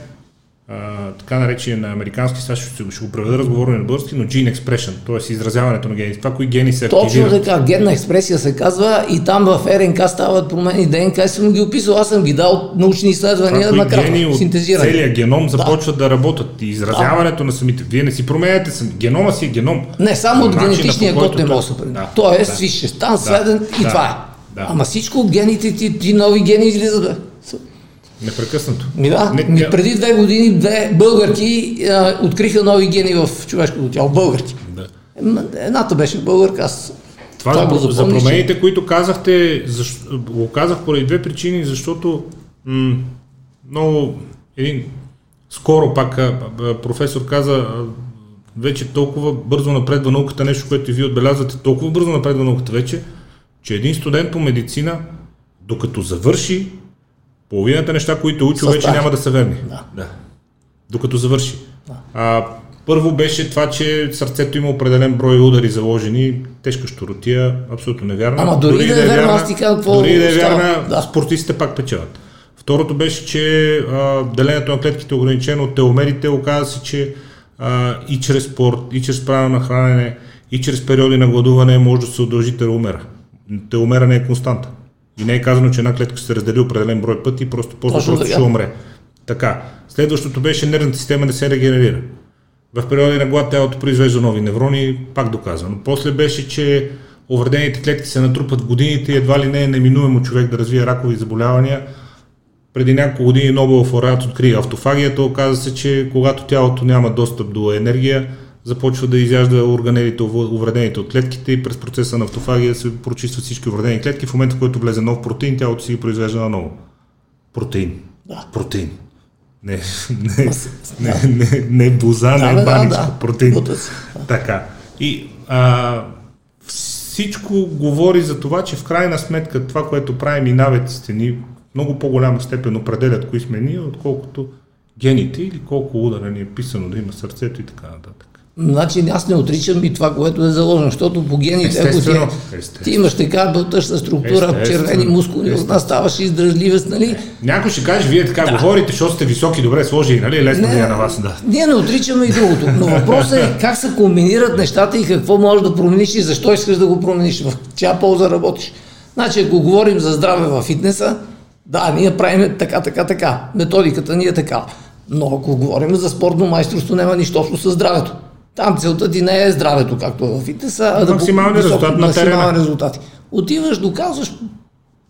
а, така наречения на американски, сега ще, ще го преведа разговорно на български, но gene expression, т.е. изразяването на гени. Това, кои гени се Точно активират. така, генна експресия се казва и там в РНК стават промени ДНК, аз съм ги описал, аз съм ги дал научни изследвания Това, на кратко, синтезирани. целия геном започват да работят и изразяването на самите. Вие не си променяте сами. Генома си е геном. Не, само от генетичния код не може да се промени. Да, Той е да. свише, там Да, и да, това е. да. Ама всичко от гените ти, ти нови гени излизат. Непрекъснато. Ми да, Не, ми преди две години две българки а, откриха нови гени в човешкото тяло. Българки. Да. Едната беше българка, аз Това, това за, за промените, които казахте, защо, го казах поради две причини, защото м- много един скоро пак а, а, професор каза, а, вече толкова бързо напредва науката, нещо, което и вие отбелязвате, толкова бързо напредва науката вече, че един студент по медицина, докато завърши, половината неща, които е учил, вече няма да са верни. Да. да. Докато завърши. А, първо беше това, че сърцето има определен брой удари заложени, тежка щуротия, абсолютно невярна. Ама дори да е вярна, аз ти казвам Дори да е вярна, Да. спортистите пак печелят. Второто беше, че а, делението на клетките е ограничено от теломерите. Оказа се, че а, и чрез спорт, и чрез правилно хранене, и чрез периоди на гладуване може да се удължи теломера. Теломера не е константа. И не е казано, че една клетка ще се раздели определен брой пъти просто после просто ще умре. Така. Следващото беше нервната система да се регенерира. В периоди на глад тялото произвежда нови неврони, пак доказано. После беше, че увредените клетки се натрупат в годините и едва ли не е неминуемо човек да развие ракови заболявания. Преди няколко години Нобелов лауреат откри автофагията. Оказа се, че когато тялото няма достъп до енергия, започва да изяжда органелите, ув- увредените от клетките и през процеса на автофагия се прочистват всички увредени клетки. В момента, в който влезе нов протеин, тялото си ги произвежда наново. Протеин. Да. Протеин. Не, [LAUGHS] не, не, не, не буза, Да, не да, баничка, да. протеин. Да. Така. И а, всичко говори за това, че в крайна сметка това, което правим и навиците ни, в много по-голяма степен определят кои сме ние, отколкото гените или колко удара ни е писано да има сърцето и така нататък. Значи аз не отричам и това, което е заложено, защото по гените, ако ти, е- ти имаш така бълтъща структура, Естествено. червени мускули, от нас ставаш издръжливец, нали? Някой ще каже, вие така говорите, защото сте високи, добре сложили, нали? Лесно ви е на вас, да. Ние не отричаме и другото, но въпросът е как се комбинират нещата и какво можеш да промениш и защо искаш да го промениш, в чия полза работиш. Значи, ако говорим за здраве във фитнеса, да, ние правим така, така, така. Методиката ни е така. Но ако говорим за спортно майсторство, няма нищо общо с здравето. Там целта ти не е здравето, както е в фитнеса, а да Максимални резултати на терена. резултати. Отиваш, доказваш,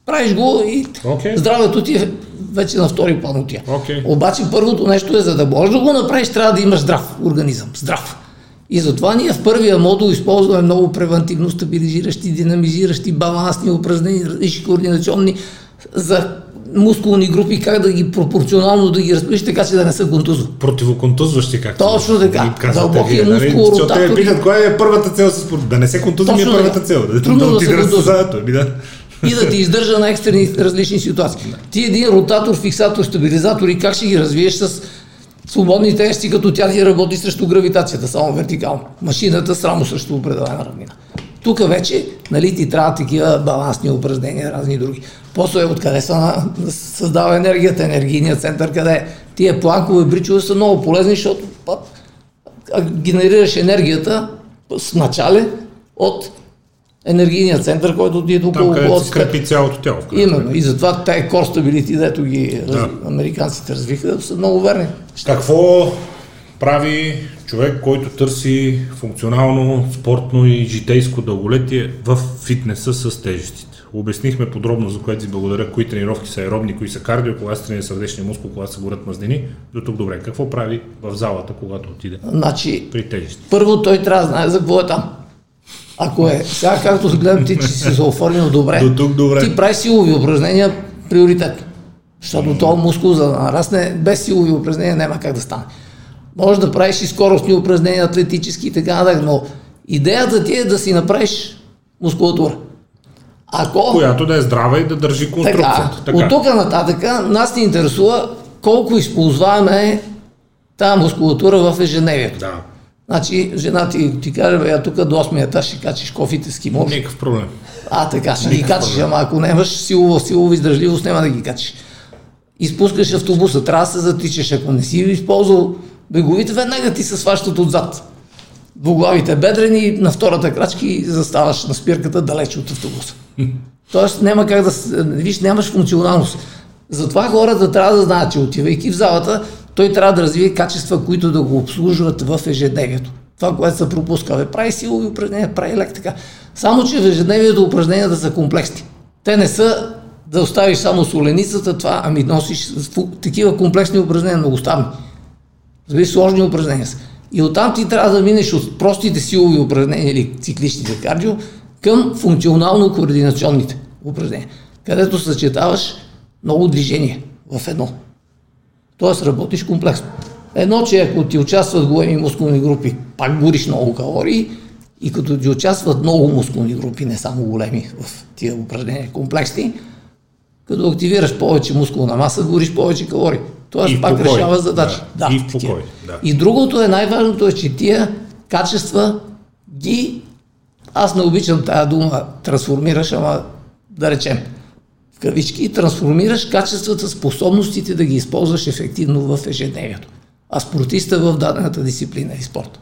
правиш го и Окей. здравето ти е вече на втори план отива. Окей. Обаче първото нещо е, за да можеш да го направиш, трябва да имаш здрав организъм. Здрав. И затова ние в първия модул използваме много превентивно стабилизиращи, динамизиращи, балансни упражнения, различни координационни за мускулни групи, как да ги пропорционално да ги разпишеш, така че да не са контузва. Противоконтузващи, както Точно така. Дълбокия нали? мускул, Защото те питат, коя е първата цел с спорт? Да не се контузва ми е първата цел. Да, Трудно да да се да контузва. Ами да. и да ти издържа на екстрени различни ситуации. Ти един ротатор, фиксатор, стабилизатор и как ще ги развиеш с свободни тежести, като тя ти работи срещу гравитацията, само вертикално. Машината само срещу определена равнина. Тук вече нали, ти трябва такива балансни упражнения, разни други. После откъде са да създава енергията, енергийният център, къде е. Тия планкове бричове са много полезни, защото път, генерираш енергията с начале от енергийния център, който ти е Там, около се скрепи цялото тяло. Именно. И затова тези stability, дето ги раз... американците развиха, са много верни. Какво прави човек, който търси функционално, спортно и житейско дълголетие в фитнеса с тежестите? Обяснихме подробно, за което ви благодаря, кои тренировки са аеробни, кои са кардио, кога се тренира сърдечния мускул, кога се горят мазнини. До тук добре. Какво прави в залата, когато отиде Значи, при тежести? първо той трябва да знае за какво е там. Ако е, сега както гледам ти, че си се оформил добре, До тук добре. ти прави силови упражнения приоритетно. Защото този мускул, за да нарасне, без силови упражнения няма как да стане. Може да правиш и скоростни упражнения, атлетически и така нататък, но идеята ти е да си направиш мускулатура. Ако... Която да е здрава и да държи Така, конструкцията. от тук нататък нас ни интересува колко използваем тази мускулатура в ежедневието. Да. Значи, жена ти, ти каже, бе, тук до 8 етаж ще качиш кофите с кимон. Никакъв проблем. А, така, ще ги качиш, ама ако нямаш силова, силова издържливост, няма да ги качиш. Изпускаш автобуса, трябва да се затичаш. Ако не си използвал беговите, веднага ти се сващат отзад. Двуглавите бедрени, на втората крачка и заставаш на спирката далеч от автобуса. Тоест няма как да... Виж, нямаш функционалност. Затова хората трябва да знаят, че отивайки в залата, той трябва да развие качества, които да го обслужват в ежедневието. Това, което се пропуска, бе, прави силови упражнения, прави лек така. Само, че в ежедневието упражненията са комплексни. Те не са да оставиш само соленицата, това, ами носиш такива комплексни упражнения, многоставни. Разбира, сложни упражнения са. И оттам ти трябва да минеш от простите силови упражнения или цикличните кардио към функционално-координационните упражнения, където съчетаваш много движение в едно. Тоест работиш комплексно. Едно, че ако ти участват големи мускулни групи, пак гориш много калории и като ти участват много мускулни групи, не само големи в тия упражнения комплексни, като активираш повече мускулна маса, гориш повече калории. Тоест И пак покой. решава задача. Да. И в покой, да. И другото е най-важното е, че тия качества ги аз не обичам тая дума трансформираш, ама да речем в кавички, трансформираш качествата, способностите да ги използваш ефективно в ежедневието. А спортиста в дадената дисциплина и спорт.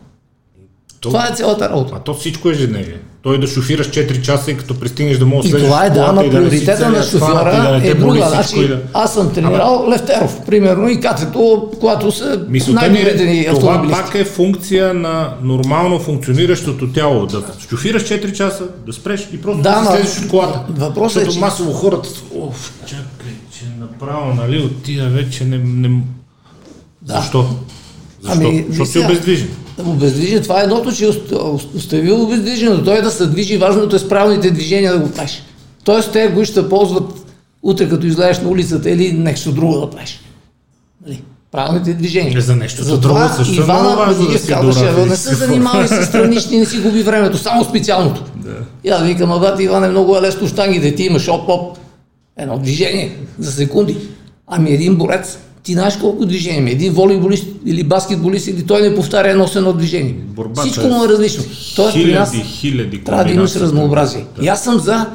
То, Това е цялата работа. А то всичко е ежедневие. Той да шофираш 4 часа и като пристигнеш да можеш И да слезеш това е да, ама и да приоритета на и да шофьора те е друга. Значи, и да... аз съм тренирал Левтеров, примерно, и катето, когато са Мисълта ми най-добрите ни е, това автомобилисти. пак е функция на нормално функциониращото тяло. Да шофираш 4 часа, да спреш и просто Да, да, слезеш от колата. въпросът е, Защото че- масово хората, оф, чакай, че направо, нали, отида вече не... не... Защо? Защо? Ами, Защото си обездвижен. Обездвижен, това е едното, че ост- оставил обездвижен, но той да се движи, важното е с правилните движения да го правиш. Тоест, те го ще ползват утре, като излезеш на улицата или нещо друго да правиш. Нали? Правилните движения. Е, за нещото Затова друго също е много Ивана важно да си казваше, добра «Абе, не се занимавай с странични, не си губи времето, само специалното. Да. И аз викам, а бати Иване, много е лесно штангите, ти имаш оп-оп, едно движение за секунди. Ами един борец, ти знаеш колко движения има. Един волейболист или баскетболист или той не повтаря едно с едно движение. Борбата Всичко е му е различно. Тоест при нас Хиляди, хиляди трябва да имаш разнообразие. Да. И аз съм за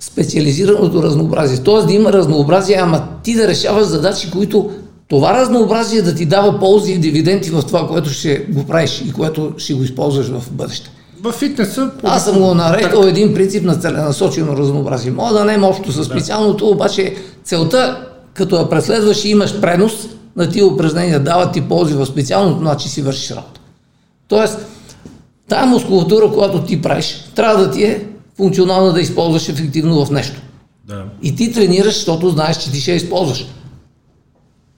специализираното разнообразие. Тоест да има разнообразие, ама ти да решаваш задачи, които това разнообразие да ти дава ползи и дивиденти в това, което ще го правиш и което ще го използваш в бъдеще. В фитнеса... Аз съм го нарекал един принцип на целенасочено разнообразие. Мога да не е общо със специалното, обаче целта, като я преследваш и имаш пренос на тия упражнения, дават ти ползи в специалното, значи си вършиш работа. Тоест, тая мускулатура, която ти правиш, трябва да ти е функционална да използваш ефективно в нещо. Да. И ти тренираш, защото знаеш, че ти ще използваш.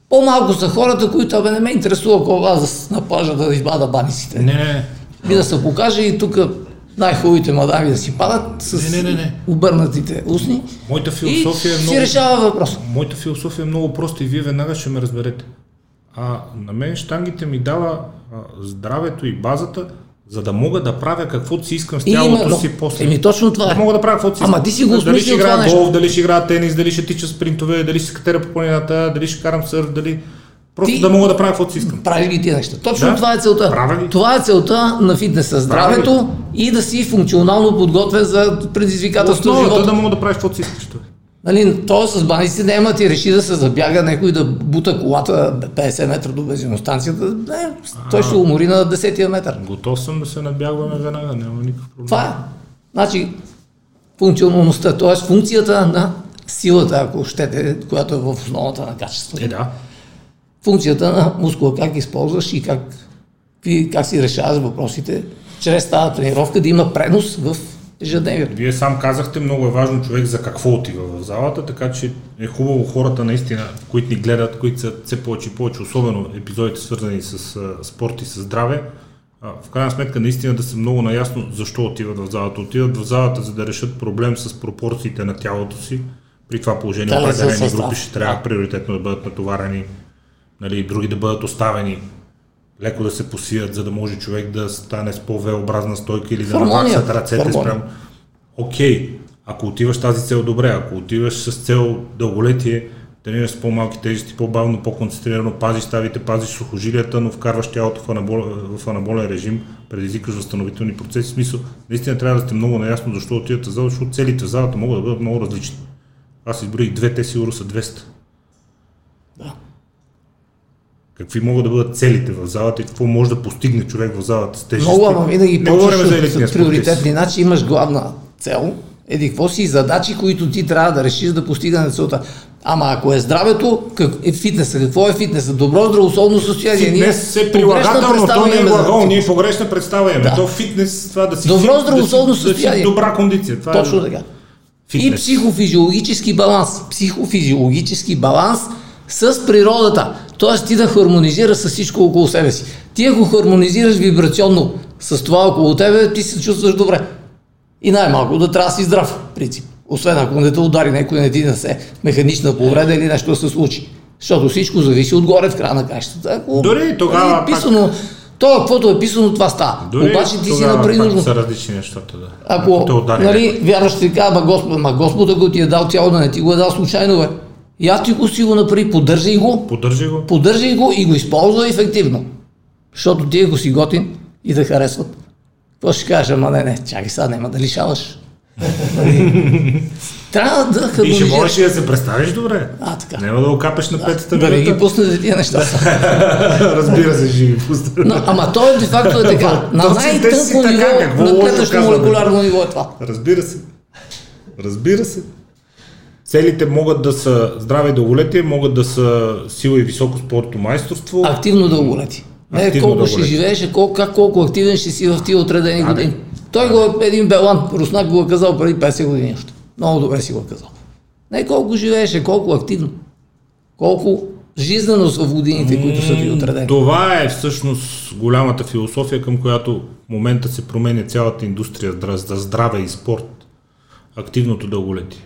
По-малко са хората, които абе не ме интересува кога аз на плажа да избада баниците. Не, не, не. И да се покаже и тук най-хубавите мадами да си падат с Не, не, не, не. обърнатите устни. Моята философия и е си много... решава въпроса. Моята философия е много проста и вие веднага ще ме разберете. А на мен штангите ми дава а, здравето и базата, за да мога да правя каквото си искам с тялото си после. Еми точно това е. Да мога да правя каквото си Ама искам. ти си го Дали ще играя голф, дали ще играя тенис, дали ще тича спринтове, дали ще катера по планината, дали ще карам сърф, дали... Просто Ти- да мога да правя каквото си искам. Правиш ги тия неща. Точно Да. това е целта. Правя ги. Това е целта на фитнеса. Здравето и да си функционално подготвен за предизвикателство в живота. да мога да правиш каквото си искаш. Нали, то с баниците няма ти реши да се забяга някой да бута колата 50 метра до бензиностанцията. Не, той ще умори на 10 метър. Готов съм да се набягваме веднага, няма никакъв проблем. Това е. Значи, функционалността, т.е. функцията на силата, ако щете, която е в основата на качеството. Е, да. Функцията на мускула, как използваш и как, и как си решаваш въпросите, чрез тази тренировка да има пренос в ежедневието. Вие сам казахте, много е важно човек за какво отива в залата, така че е хубаво хората наистина, които ни гледат, които са все повече и повече, особено епизодите свързани с а, спорт и с здраве, а, в крайна сметка наистина да са много наясно защо отиват в залата. Отиват в залата, за да решат проблем с пропорциите на тялото си. При това положение определени групи ще трябва приоритетно да бъдат натоварени, нали, други да бъдат оставени леко да се посият, за да може човек да стане с по-V-образна стойка или да наваксат ръцете спрямо. Окей, ако отиваш тази цел добре, ако отиваш с цел дълголетие, тренираш с по-малки тежести, по-бавно, по-концентрирано, пазиш ставите, пазиш сухожилията, но вкарваш тялото в, анабол, в анаболен режим, предизвикаш възстановителни процеси. В смисъл, наистина трябва да сте много наясно защо отивате в залата, защото целите в залата могат да бъдат много различни. Аз изброих две, те сигурно са 200. Да. Какви могат да бъдат целите в залата и какво може да постигне човек в залата с тежести? Много, ама винаги почваш от приоритетни. Значи имаш главна цел, еди какво си, задачи, които ти трябва да решиш да постигане целта. Ама ако е здравето, как е фитнеса? Какво е фитнеса? Добро здравословно състояние. Фитнес е прилагателно, то не е глагол, ние погрешна представа имаме. Да. То фитнес, това да си Добро фит, здравословно да си, да състояние. си в добра кондиция. Това Точно е така. И фитнес. психофизиологически баланс. Психофизиологически баланс с природата. Тоест ти да хармонизираш с всичко около себе си. Ти ако хармонизираш вибрационно с това около тебе, ти се чувстваш добре. И най-малко да трябва да си здрав, принцип. Освен ако не те удари някой не ти се механична повреда или нещо да се случи. Защото всичко зависи отгоре в края на кащата. Ако Дори тогава е писано, то, каквото е писано, това става. Дори Обаче ти си на пак принужно. са различни нещата. Да. Ако, удари нали, вярваш, ще ти кажа, ма Господ, ма Господ, ако ти е дал тяло, да не ти го е дал случайно, бе. И аз ти го си го направи, поддържай го, Поддържи го. поддържай го и го използвай ефективно. Защото ти го си готин и да харесват. Какво ще кажеш, ама не, не, чакай сега, няма да лишаваш. [LAUGHS] Трябва да И ще хармонизираш. можеш да се представиш добре. А, така. Няма да го капеш на петата Да не ги минута. пуснете тия неща. [LAUGHS] Разбира се, ще ги пусна. Но, ама то е де факто е така. [LAUGHS] На най-тънко ниво, на клетъчно молекулярно ниво е това. Разбира се. Разбира се. Целите могат да са здраве и дълголетие, могат да са сила и високо спортно майсторство. Активно дълголетие. Не Активно колко ще дълголетие. живееш, а колко, как колко активен ще си в тия отредени Да, години. Той го е един Белан, Руснак го е казал преди 50 години още. Много добре си го е казал. Не колко живееш, а колко активно. Колко жизненост в годините, които са ти отредени. Това е всъщност голямата философия, към която в момента се променя цялата индустрия за здраве и спорт. Активното дълголетие.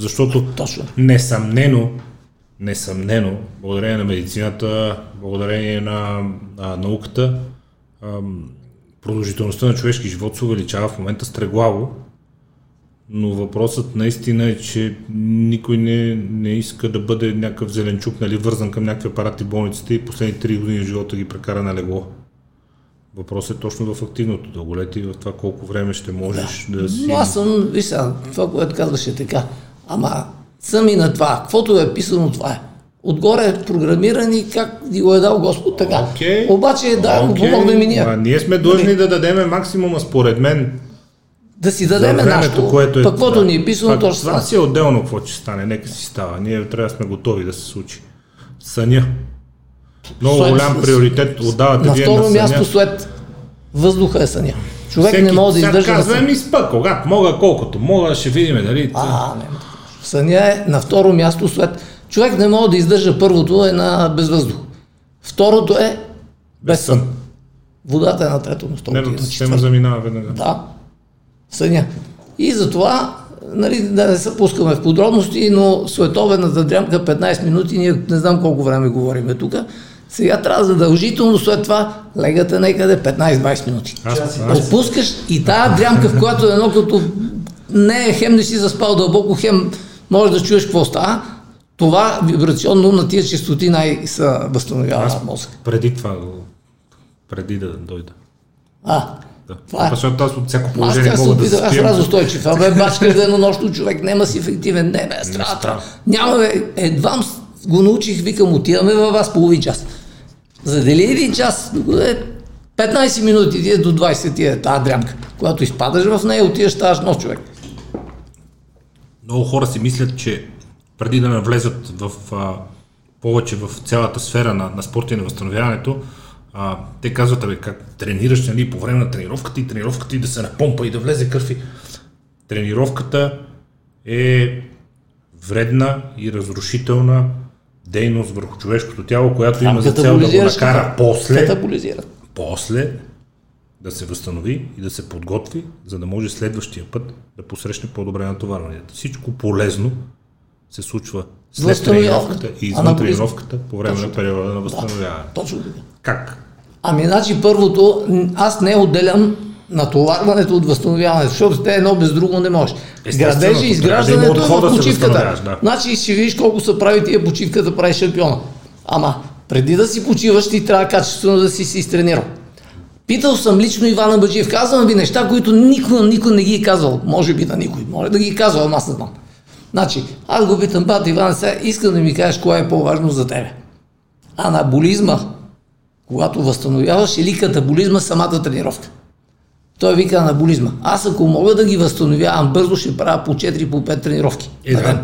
Защото Точно. несъмнено, несъмнено, благодарение на медицината, благодарение на, на науката, ам, продължителността на човешки живот се увеличава в момента стреглаво, Но въпросът наистина е, че никой не, не иска да бъде някакъв зеленчук, нали, вързан към някакви апарати в болниците и последните 3 години живота ги прекара на легло. Въпросът е точно в активното дълголетие и в това колко време ще можеш да, да си... Но аз съм, виж това, което казваш е така. Ама съм и на това. Каквото е писано, това е. Отгоре е програмиран и как ни го е дал Господ така. Окей. Обаче да, Окей. помогнем и ние. А, ние сме длъжни да дадем максимума, според мен, Да си дадем нашето, което е... пък каквото ни е писано, то ще това си е отделно какво ще стане, нека си става. Ние трябва да сме готови да се случи. Съня. Много След- голям приоритет отдавате На вие второ на съня. място след въздуха е съня. Човек Всеки не може да издържа на казва, съня. ми спа, когато мога, колкото мога, ще видим дали... А, не. Съня е на второ място след... Човек не може да издържа първото е на без въздух. Второто е без сън. Водата е на трето място. Нервната на система заминава веднага. Да, съня. И затова, нали, да не се пускаме в подробности, но световената дрямка 15 минути, ние не знам колко време говориме тук. Сега трябва задължително след това легате някъде 15-20 минути. Аз, аз, Отпускаш и тая дрямка, в която е едно като не е хем не си заспал дълбоко, хем може да чуеш какво става, това вибрационно на тия частоти най се възстановява аз мозък. преди това, преди да дойда. А, Да. това е. Защото аз от всяко Аз положение се мога да опитам, аз спием. разустойчив. Абе, [LAUGHS] бачка за еднонощно човек, няма си ефективен. Не, бе, страта. Няма, бе, едва го научих, викам, отиваме във вас половин час. Задели един час, е 15 минути, ти е до 20 ти е тази дрямка. Когато изпадаш в нея, отиваш, ставаш нов човек. Много хора си мислят, че преди да навлезат в а, повече в цялата сфера на, на спорта и на възстановяването, а, те казват, абе, как тренираш нали, по време на тренировката и тренировката и да се напомпа и да влезе кръв. и-» Тренировката е вредна и разрушителна дейност върху човешкото тяло, която има за цел да го накара после после да се възстанови и да се подготви, за да може следващия път да посрещне по-добре натоварванията. Всичко полезно се случва след Възстановяване. тренировката и извън Анаболизъм. тренировката по време на периода на възстановяване. Точно така. Как? Ами, значи, първото, аз не отделям натоварването от възстановяването, защото те едно без друго не може. Естествено, Градежа и трябва да изграждането е в почивката. да. Значи ще видиш колко се прави тия почивка да прави шампиона. Ама, преди да си почиваш, ти трябва качествено да си се изтренирал. Питал съм лично Ивана Баджиев. Казвам ви неща, които никой, никой не ги е казвал. Може би на никой. Може да ги е казвал, ама аз не знам. Значи, аз го питам, бат Иван, сега искам да ми кажеш кое е по-важно за тебе. Анаболизма, когато възстановяваш, или катаболизма самата тренировка. Той вика анаболизма. Аз ако мога да ги възстановявам бързо, ще правя по 4 по 5 тренировки. Е, да.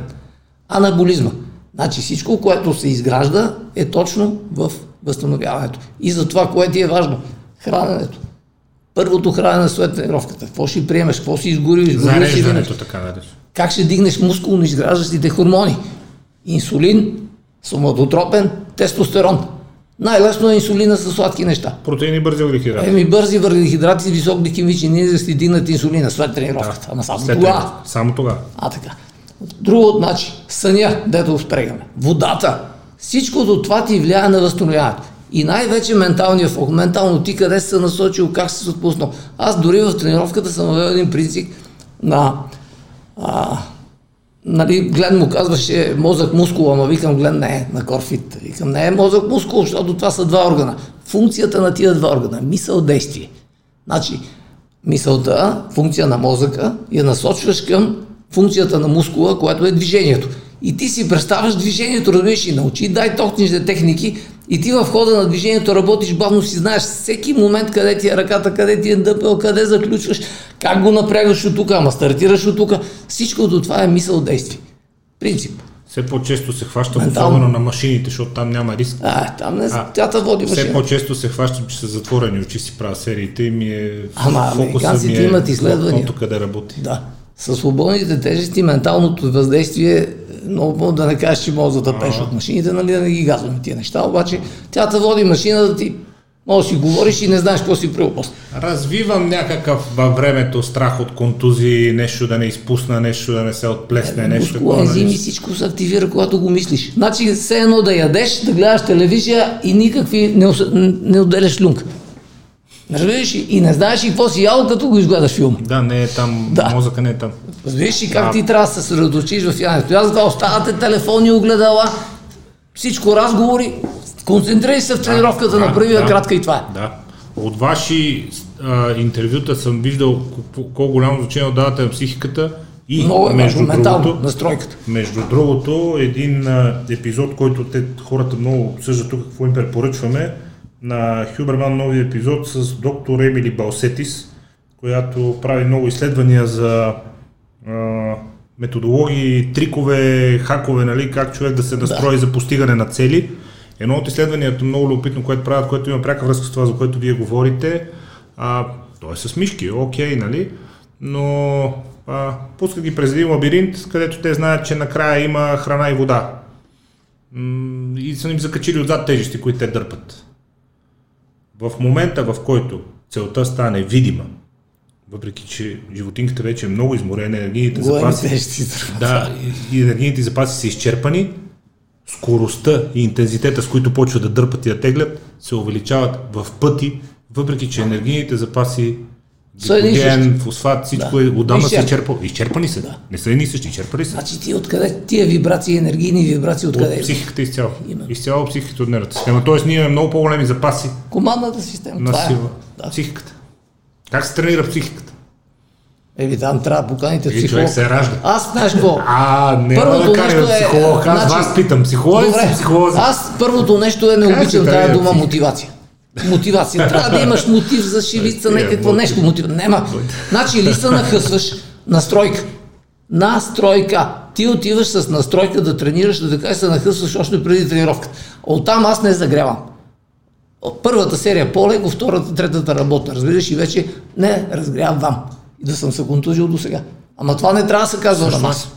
Анаболизма. Значи всичко, което се изгражда, е точно в възстановяването. И за това, което ти е важно. Храненето. Първото хранене след тренировката. Какво ще приемеш, какво си изгориш, изгориш си винеш. Така наречено. Как ще дигнеш мускулно изграждащите хормони? Инсулин, соматотропен, тестостерон. Най-лесно е инсулина с сладки неща. Протеини бързи въглехидрати. Еми бързи въглехидрати, висок гликемичен индекс да си дигнат инсулина след тренировката. Ама само тогава. Само тогава. А така. Друго, значи, съня, дето спрегаме. Водата. Всичкото това ти влияе на възстановяването. И най-вече менталния фокус. Ментално ти къде се насочил, как си се отпуснал. Аз дори в тренировката съм въвел един принцип на а, нали, Глен му казваше мозък мускул, ама викам Глен не е на Корфит. Викам не е мозък мускул, защото това са два органа. Функцията на тия два органа, мисъл, действие. Значи, мисълта, функция на мозъка, я насочваш към функцията на мускула, която е движението. И ти си представяш движението, разбираш и научи, дай точните техники и ти в хода на движението работиш бавно, си знаеш всеки момент къде ти е ръката, къде ти е дъпел, къде заключваш, как го напрягаш от тук, ама стартираш от тук. Всичкото това е мисъл действие. Принцип. Все по-често се хващам, Ментално. особено на машините, защото там няма риск. А, там не, А, тя води Все машина. по-често се хващам, че са затворени очи си правя сериите и ми е Ама американците ми е имат изследвания. къде работи. Да. С свободните тежести, менталното въздействие, е много да не кажеш, че може да тъпеш от машините, нали, да не ги газваме тия неща, обаче тя те води машина да ти може да си говориш и не знаеш какво си после. Развивам някакъв във времето страх от контузии, нещо да не изпусна, нещо да не се отплесне, нещо Мускула, такова. ензими, нали? всичко се активира, когато го мислиш. Значи, все едно да ядеш, да гледаш телевизия и никакви не, не отделяш люнка. Разбираш ли? И не знаеш и какво си ял, като го изгледаш филм. Да, не е там, Да. мозъка не е там. Разбираш ли как Да. ти трябва да се съсредоточиш в яденето? Аз затова оставате телефони, огледала, всичко разговори, концентрирай се в тренировката, Да, направи да. кратка и това е. Да. От ваши а, интервюта съм виждал колко- голямо значение отдавате на психиката и Много е между другото, настройката. Между другото, един а, епизод, който те, хората много обсъждат тук, какво им препоръчваме, на Хюберман нови епизод с доктор Емили Балсетис, която прави много изследвания за а, методологии, трикове, хакове, нали, как човек да се настрои за постигане на цели. Едно от изследванията, много любопитно, което правят, което има пряка връзка с това, за което вие говорите, а, то е с мишки, окей, нали? но а, пускат ги през един лабиринт, където те знаят, че накрая има храна и вода. М, и са им закачили отзад тежести, които те дърпат. В момента, в който целта стане видима, въпреки че животинката вече е много изморена, енергийните Големи запаси, да, енергийните запаси са изчерпани, скоростта и интензитета, с които почват да дърпат и да теглят, се увеличават в пъти, въпреки че енергийните запаси, гликоген, фосфат, всичко Да. е отдавна се изчерпа. Изчерпани са. Не са едни и същи, изчерпали са. Значи ти откъде, тия вибрации, енергийни вибрации, откъде От психиката изцяло. Именно. Изцяло психиката от нервната система. Тоест ние имаме много по-големи запаси Командната система. на това е. сила. Да. Психиката. Как се тренира психиката? Еми там трябва да поканите И психолог. човек се ражда. Аз знаеш какво? А, не Първото да караме е, психолог. Аз значи- вас питам. Психолог си психолози? аз първото нещо е не се обичам тази дума мотивация. Мотивация. Трябва да имаш мотив за шивица, Е, някакво мотив. нещо. Мотив. Нема. Значи ли се нахъсваш настройка. Настройка. Ти отиваш с настройка да тренираш, да така и се нахъсваш още преди тренировката. Оттам аз не загрявам. Първата серия по-леко, втората, третата работна. Разбираш и вече не разгрявам. И да съм се контужил до сега. Ама това не трябва да се казва на маса.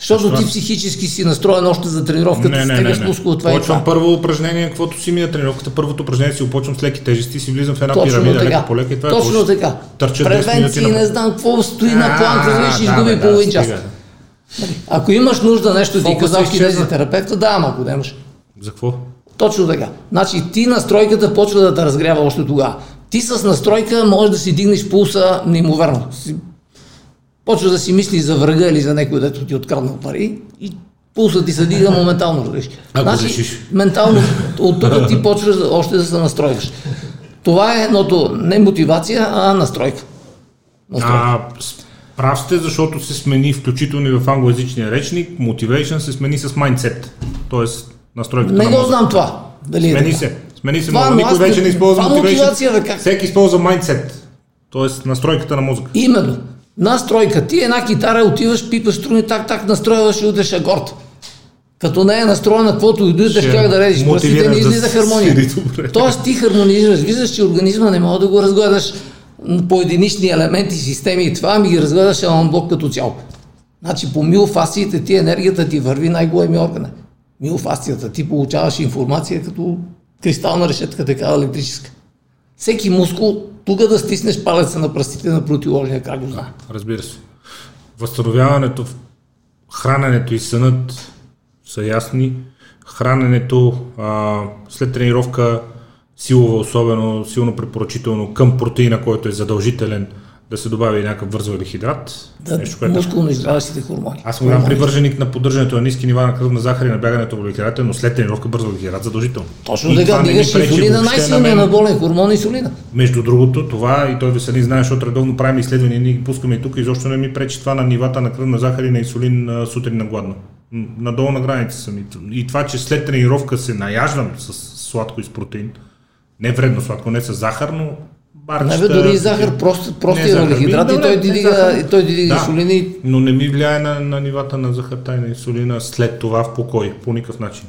Защото ти психически си настроен още за тренировката, Не, не, стегаш мускул, това и Почвам това. първо упражнение, каквото си ми на тренировката. Първото упражнение си опочвам с леки тежести, си влизам в една Точно пирамида, така. леко по леко и това е Точно почва. така. Търча 10 минути Превенции, на- не знам какво стои на планка, да ще изгуби половин час. Ако имаш нужда нещо, ти казал кинезитерапевта, да, ама ако нямаш. За какво? Точно така. Значи ти настройката почва да те разгрява още тогава. Ти с настройка можеш да си дигнеш пулса неимоверно. Си- Почва да си мислиш за врага или за някой, дето ти е откраднал пари и пулсът ти се дига моментално. разбираш. Ако решиш. ментално от тук ти почваш да- още да се настройваш. Това е едното не мотивация, а настройка. настройка. А, прав сте, защото се смени, включително и в англоязичния речник, motivation се смени с mindset. Тоест, настройката не на го знам това. Дали е Смени така. се. Смени се Това, но Никой вече не използва това motivation. мотивация, бе, как? Всеки използва mindset. Тоест, настройката на мозъка. Именно. Настройка. Ти една китара отиваш, пипаш струни, так, так, настройваш и удреш акорд. Като не е настроена, каквото и дойдеш, как да редиш. Пръстите не да излиза хармония. свири добре. Тоест ти хармонизираш. Виждаш, че организма не може да го разгледаш по единични елементи, системи и това, ми ги разгледаш на блок като цяло. Значи по миофасциите ти енергията ти върви най-големи органи. Миофасцията ти получаваш информация като кристална решетка, такава електрическа. Всеки мускул, тук да стиснеш палеца на пръстите на противоложния го знае. Разбира се. Възстановяването, храненето и сънът са ясни. Храненето а, след тренировка силова, особено силно препоръчително към протеина, който е задължителен да се добави някакъв вързовелихидрат. Да, Нещо, което мускулно изграждащите хормони. аз съм голям привърженик на поддържането на ниски нива на кръвна захар и на бягането в въглехидрата, но след тренировка бързо въглехидрат задължително. Точно така, дигаш инсулина, най-силният на болен хормон е инсулина. Между другото, това и той Веселин знае, защото редовно правим изследвания, ние ги пускаме и тук, изобщо не ми пречи това на нивата на кръвна захар и на инсулин сутрин на гладно. Надолу на граница съм. И това, че след тренировка се наяждам с сладко и с протеин, не вредно сладко, не с захар, но Не барчета... бе, дори и захар, просто, Не простия захар, въглехидрат и той ти не дига, и той дига Да. инсулина и Но не ми влияе на, на нивата на захарта и на инсулина след това в покой, по никакъв начин.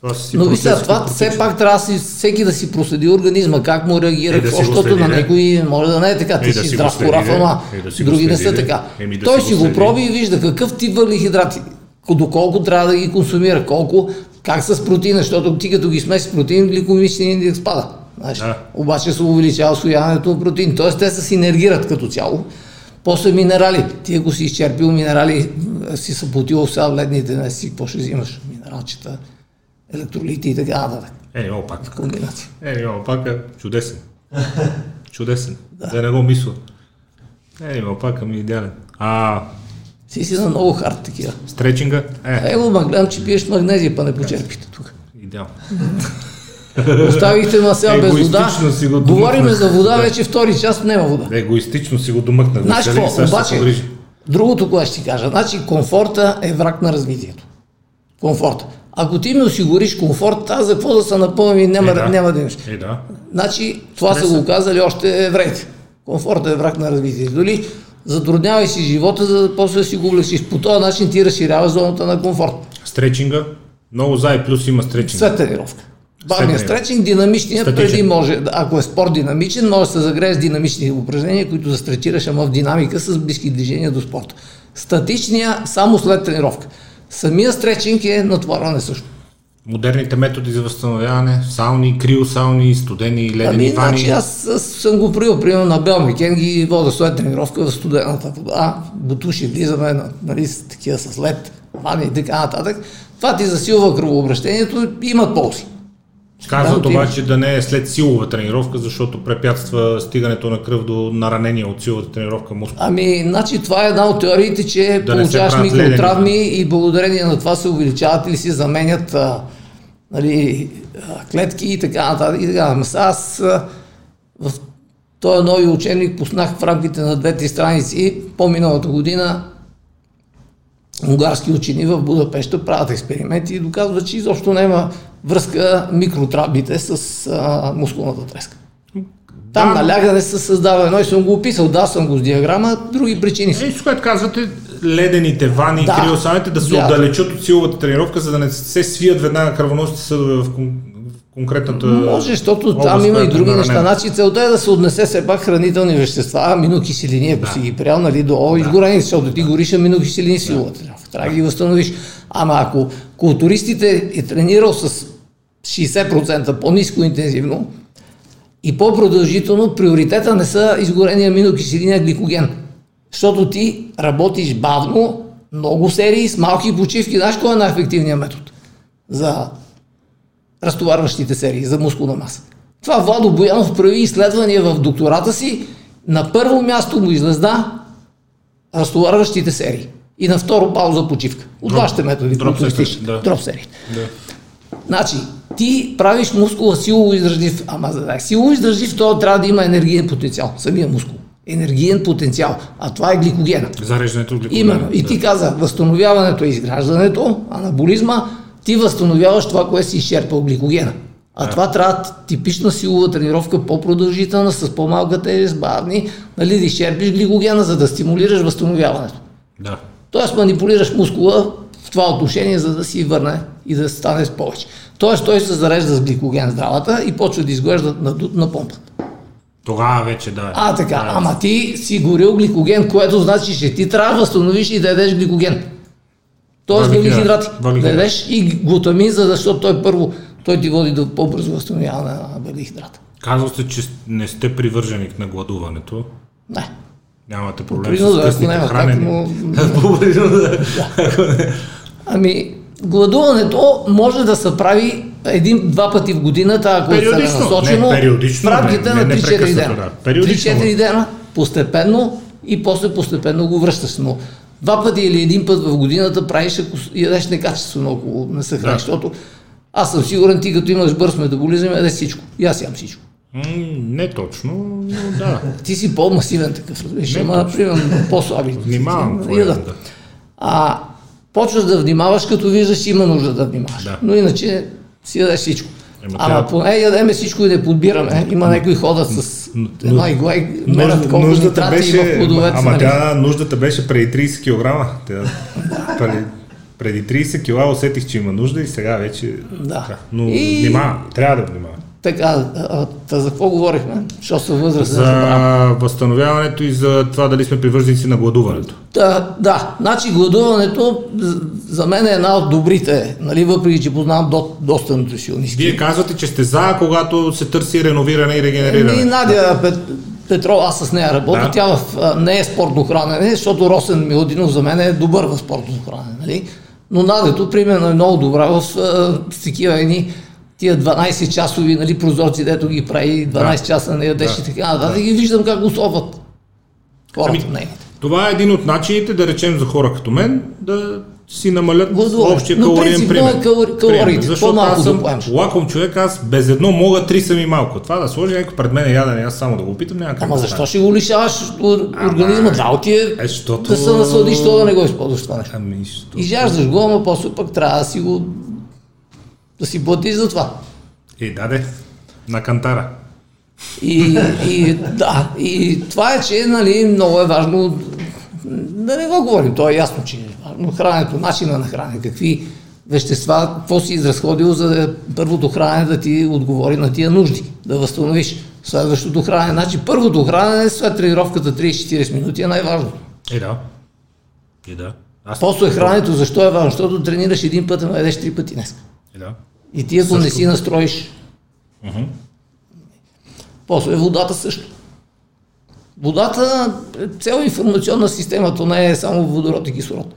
Това си Но виж сега, процеси, това които все пак трябва да си, всеки да си проследи организма, как му реагира, Е, да си защото на да. някой може да не е така, ти Е, да си си го здрав кораф, да. ама Е, да си други не са да. така. Еми, да Той си си го проби и вижда какъв тип въглехидрати, доколко трябва да ги консумира, колко, как с протеина, защото ти като ги смеси с протеин, гликомичния индекс пада. Знаеш, Да. Обаче се увеличава освояването на протеин, т.е. те се синергират като цяло. После минерали. Ти ако си изчерпил минерали, си се платил сега в ледните, си какво ще взимаш. Минералчета, електролити и така нататък. Е, опак. Комбинация. Е, опака, чудесен. [LAUGHS] Чудесен. Да, да не го мисля. Не, има пак ми идеален. А, Си си на много хард такива. стречинга? Е, Его, ма гледам, че пиеш магнезия, па не почерпите тук. идеал. [LAUGHS] Оставихте ма сега без вода. Си го Говориме за вода, Да. вече втори час няма вода. Егоистично си го домъкнах. Знаеш какво? Обаче, другото, което ще ти кажа. Значи, комфорта е враг на развитието. Комфорта. Ако ти ми осигуриш комфорт, аз за какво да се напълним и няма, Е, да. няма да имаш. Е, да. Значи, това Стреса. са го казали още евреите. Комфортът е враг на развитието. Дали затруднявай си живота, за да после да си го облегчиш. По този начин ти разширяваш зоната на комфорт. Стречинга. Много за и плюс има стречинг. След тренировка. Бавният тренировка. стречинг, динамичният Статичен. преди може, ако е спорт динамичен, може да се загрее с динамични упражнения, които да стретираш, ама в динамика с близки движения до спорта. Статичния само след тренировка. Самия стречинг е натоварване също. Модерните методи за възстановяване, сауни, криосауни, студени, ледени Ами, вани. значи аз, аз съм го приел, примерно на Белмикен ги вода след тренировка в студената вода, бутуши влизаме, на- нали, с такива с лед, вани и така нататък. Това ти засилва кръвообращението и имат ползи. Казват Да, обаче да не е след силова тренировка, защото препятства стигането на кръв до наранения от силовата тренировка мускул. Ами, значи това е една от теориите, че Да получаваш микротравми и благодарение на това се увеличават или се заменят а, нали, клетки и така нататък. И така. Аз а, в този нови учебник пуснах в рамките на две-три страници по-миналата година унгарски учени в Будапеща правят експерименти и доказват, че изобщо няма връзка микротравмите с а, мускулната треска. Там Да. налягане се създава едно и съм го описал, да, съм го с диаграма, други причини са. Е, с което казвате, ледените вани, Да. криосауните да се Да. отдалечат от силовата тренировка, за да не се свият веднага кръвоносните съдове в конкретната Може, защото област, там има и е други неща. Значи целта е да се отнесе все пак хранителни вещества, аминокиселини, ако си ги приял, нали, до изгорени, защото ти гориш аминокиселини силата. Трябва да ги възстановиш. Ама ако културистите е тренирал с 60% по-низко интензивно и по-продължително, приоритета не са изгорени аминокиселини, а гликоген. Защото ти работиш бавно, много серии, с малки почивки. Знаеш кой е най-ефективният метод? За разтоварващите серии за мускулна маса. Това Владо Боянов прави изследвания в доктората си. На първо място му излезна разтоварващите серии. И на второ пауза почивка. От Дроп- вашите методи, дроп които да. Дроп серии. Да. Значи, ти правиш мускула силово издръжлив, ама за да е силово издръжлив, то трябва да има енергиен потенциал, самия мускул. Енергиен потенциал, а това е гликогена. Зареждането от гликоген. Именно. И ти каза, възстановяването е изграждането, анаболизма, ти възстановяваш това, което си изчерпал гликогена. А това трябва типична силова тренировка, по-продължителна, с по-малка тежест, бавни, нали, да изчерпиш гликогена, за да стимулираш възстановяването. Да. Тоест манипулираш мускула в това отношение, за да си върне и да стане с повече. Тоест той се зарежда с гликоген здравата и почва да изглежда надут на помпа. Тогава вече да. А, така. Да. Ама ти си горил гликоген, което значи, че ти трябва да възстановиш и да ядеш гликоген. Тоест Въглехидрати. Да ядеш и глутамин, за защото той първо, той ти води до по-бързо възстановяване на въглехидрата. Казва се, че не сте привърженик на гладуването. Не. Нямате проблем принуда, с късните По принуда. Ами, гладуването може да се прави един-два пъти в годината, ако е целенасочено, в рамките на не 3-4 непрекъснато, дена. да. Периодично. 3-4 дена, постепенно и после постепенно го връщаш. Но два пъти или един път в годината правиш, ако ядеш некачествено, ако не се храниш. Да. Защото аз съм сигурен, ти като имаш бърз метаболизъм, ядеш всичко. И аз ям всичко. Не точно, но да. Ти си по-масивен такъв, разбираш, ама, примерно, по-слаби. Внимавам. ям, да. А почваш да внимаваш, като виждаш, има нужда да внимаваш. Да. Но иначе си ядеш всичко. Ема Ама трябва- поне ядеме всичко и не подбираме. Има някои ходят с една игла и мерят колко нуждата беше, плодовете. ама нали? тя нуждата беше преди 30 кг. [LAUGHS] Преди, преди 30 кг усетих, че има нужда и сега вече... Да. така. Но И- внимава, трябва да внимава. Така, а, за какво говорихме? Защото съм възрастен. За забравям. възстановяването и за това дали сме привърженици на гладуването. Да, да, значи гладуването за мен е една от добрите, нали, въпреки че познавам до, доста нутриционисти. Вие казвате, че сте за, когато се търси реновиране и регенериране. Еми, Надя Пет, Петров, аз с нея работя, Да. тя в, а, не е спортно хранене, защото Росен Милодинов за мен е добър в спортно хранене, нали? Но Надето, примерно, е много добра в а, такива едни тия 12 часови нали, прозорци, дето ги прави, 12 Да. часа не ядеш Да. и така нататък, ги виждам как го соват. Хората Ами. Това е един от начините, да речем за хора като мен, да си намалят Гладуване. общия Но калориен пример. е калори- калориите. Защото аз да съм лаком човек, аз без едно мога, три са ми малко. Това да сложи някой пред мен ядене, аз само да го питам, няма Ама да защо ще го лишаваш ор- организма? Да, ти е Е, защото... да се насладиш, то да не го използваш това нещо. Ами, що... Изяждаш го, ама после пък трябва да си го да си платиш за това. Е, даде. На кантара. И, и да, и това е, че нали, много е важно да не го говорим, то е ясно, че е важно храненето, начина на хранене, какви вещества, какво си изразходил за да първото хранене да ти отговори на тия нужди, да възстановиш следващото хранене. Значи първото хранене след тренировката 30-40 минути е най-важно. Е, да. Е, да. Аз... После храненето, защо е важно? Защото тренираш един път, ама ядеш три пъти днес. Е, да. И ти ако не Също. си настроиш, после водата също. Водата е цяла информационна система, то не е само водород и кислород.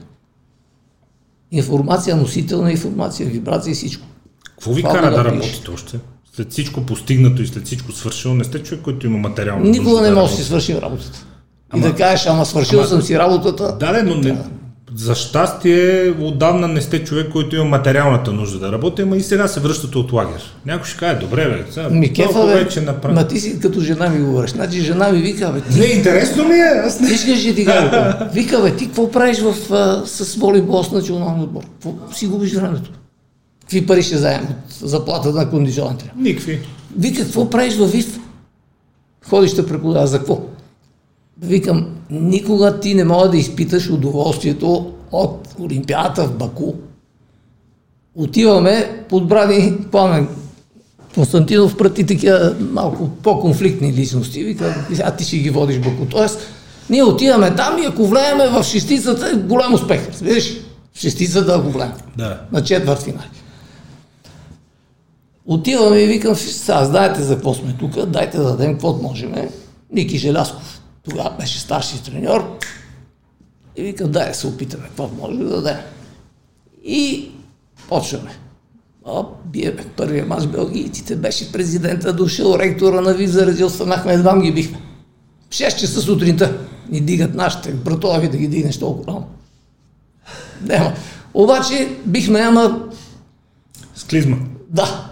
Информация, носител на информация, вибрация и всичко. Какво ви кара да да работите още? След всичко постигнато и след всичко свършено, не сте човек, който има материално. Никога не да можеш да си свършим работата. Ама- и да кажеш, ама свършил ама- съм си работата. Да, да, но не, за щастие отдавна не сте човек, който има материалната нужда да работи, ама и сега се връщате от лагер. Някой ще каже, добре бе, сега, Ми кефа, бе, вече направи. ма ти си като жена ми говориш. Значи жена ми вика, бе, ти Не, интересно ми е, аз не... Ще ти кажа. Вика, бе, ти какво правиш в, а, с волейбол с националния отбор? Какво си губиш времето? Какви пари ще заем от заплата на кондиционен тренер? Никакви. Вика, какво правиш във ВИФ? Ходиш да преподава. За какво? Викам, никога ти не мога да изпиташ удоволствието от Олимпиадата в Баку. Отиваме подбрани пламен Константинов прати такива малко по-конфликтни личности. Вика, а ти ще ги водиш Баку. Тоест, ние отиваме там и ако влееме в шестицата, голям успех. Разбираш? В шестицата, ако влеем Да. на четвърт финали. Отиваме и викам, сега знаете за какво сме тук, дайте да дадем каквото можем. Ники Желясков, тогава беше старши треньор. И викам, дай да се опитаме, какво може да дадем. И почваме. А, биеме първия мач белгийците, беше президента, дошъл ректора на ВИВ, заради останахме, едва ги бихме. В 6 часа сутринта ни дигат нашите братови да ги дигнеш толкова рано. Нема. Обаче бихме, ама С клизма. да,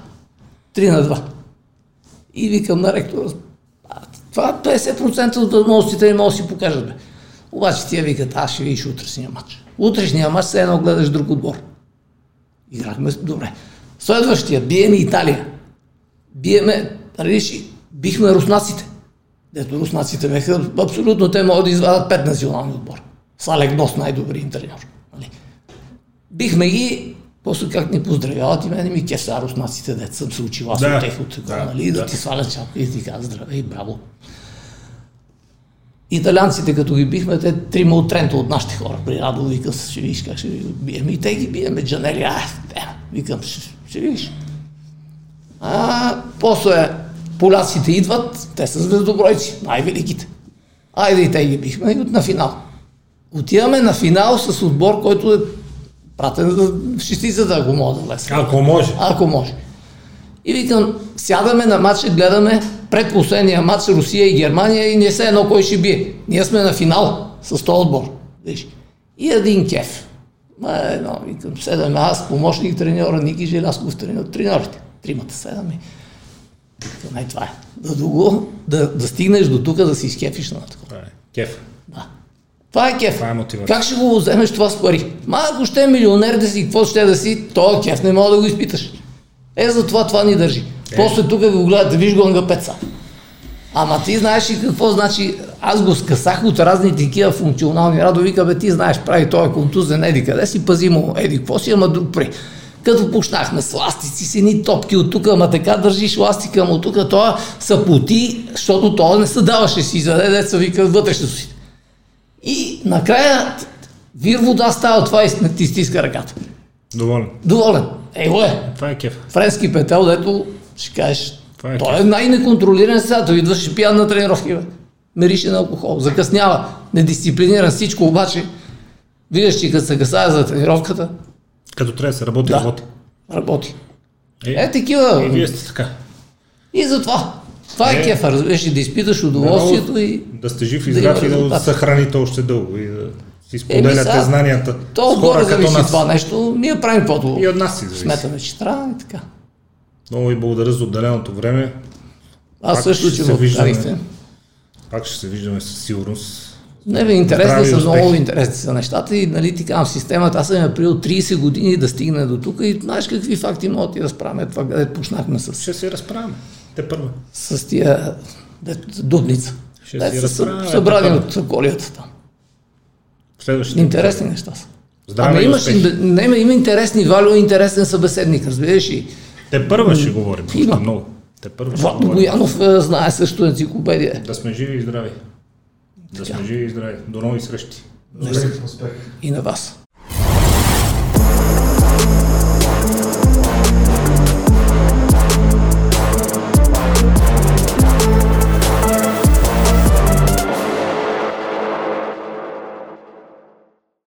3 на 2. И викам на ректора, това 50% от възможностите не могат да си покажат. Бе. Обаче тия викат, аз ще видиш утрешния матч. Утрешния матч все едно гледаш друг отбор. Играхме добре. Следващия, биеме Италия. Биеме, реши, бихме руснаците. Дето руснаците беха, абсолютно те могат да извадат пет национални отбора. С Бос най-добри им треньор. Нали? Бихме ги, после как ни поздравяват и мене ми кеф руснаците, дето съм се учила Да, от тях, от такова, да, нали, да, да. ти свалят чапка и ти казват здравей, браво. Италианците, като ги бихме, те трима от Тренто от нашите хора при Радо, викам, ще видиш как ще ви бием. И те ги биеме, Джанели, а, е, викам, ще, ще видиш. А, после поляците идват, те са звездобройци, най-великите. Айде и те ги бихме и на финал. Отиваме на финал с отбор, който е пратен за в шестицата, ако мога да влезе. Ако може. Ако може. И викам, сядаме на матча, гледаме предпоследния матч Русия и Германия и не се едно кой ще бие. Ние сме на финал с този отбор. Виж. И един кеф. Ма едно, викам, седаме аз, помощник треньора, Ники Желясков треньор, треньорите. Тримата седаме. Викам, най това е. Да, да, да стигнеш до тук, да си изкефиш на такова. Е. Кеф. Да. Това е кеф. Това е мотивация. как ще го вземеш това с пари? Ма ако ще е милионер да си, какво ще да си, то кеф не мога да го изпиташ. Е, затова това ни държи. Е. После тук го гледате, виж го на пеца. Ама ти знаеш ли какво значи, аз го скъсах от разни такива функционални радо, вика, бе, ти знаеш, прави той контузен, еди къде си, пази му, еди какво си, ама друг при. Като почнахме с ластици, с едни топки от тук, ама така държиш ластика му тук, той са поти, защото той не се даваше си, заде деца вика вътрешно си. И накрая вир вода става това и ти стиска ръката. Доволен. Доволен. Его е. Това е кеф. Френски петел, дето ще кажеш, Това е той е най-неконтролиран сега, той идваше пиян на тренировки, бе. Мерише на алкохол, закъснява, недисциплиниран всичко, обаче, виждаш, че като се касае за тренировката, Като трябва да се работи, Да. работи. работи. Е, такива. И вие сте така. И затова. Това е, Е. кефа, разбираш, и да изпиташ удоволствието и... Да сте жив и да здрав има и да съхраните още дълго и да си споделяте сега, знанията То с хора като нас. това нещо. Ние правим каквото И от нас си зависи. сметаме, че трябва и така. Много ви благодаря за отделеното време. Аз Пак също, че го виждаме. Пак ще се виждаме със сигурност. Не, бе, интересни са, успехи. много интересни са нещата и нали ти казвам, системата, аз съм я приел 30 години да стигне до тук и знаеш какви факти могат да разправяме това, където почнахме с, Ще се разправяме. Те първо. с тия дудница. Ще Дето си са разправяме, събрани те от колията там. Следващите. Интересни неща са. Здраве Ама имаш, не, има, има интересни, Валю е интересен събеседник, разбираш и Те първа ще говорим. Има. много. Те първа ще Владо. Боянов е, знае също енциклопедия. Да сме живи и здрави. Да сме живи и здрави. До нови срещи. Успех. И на вас.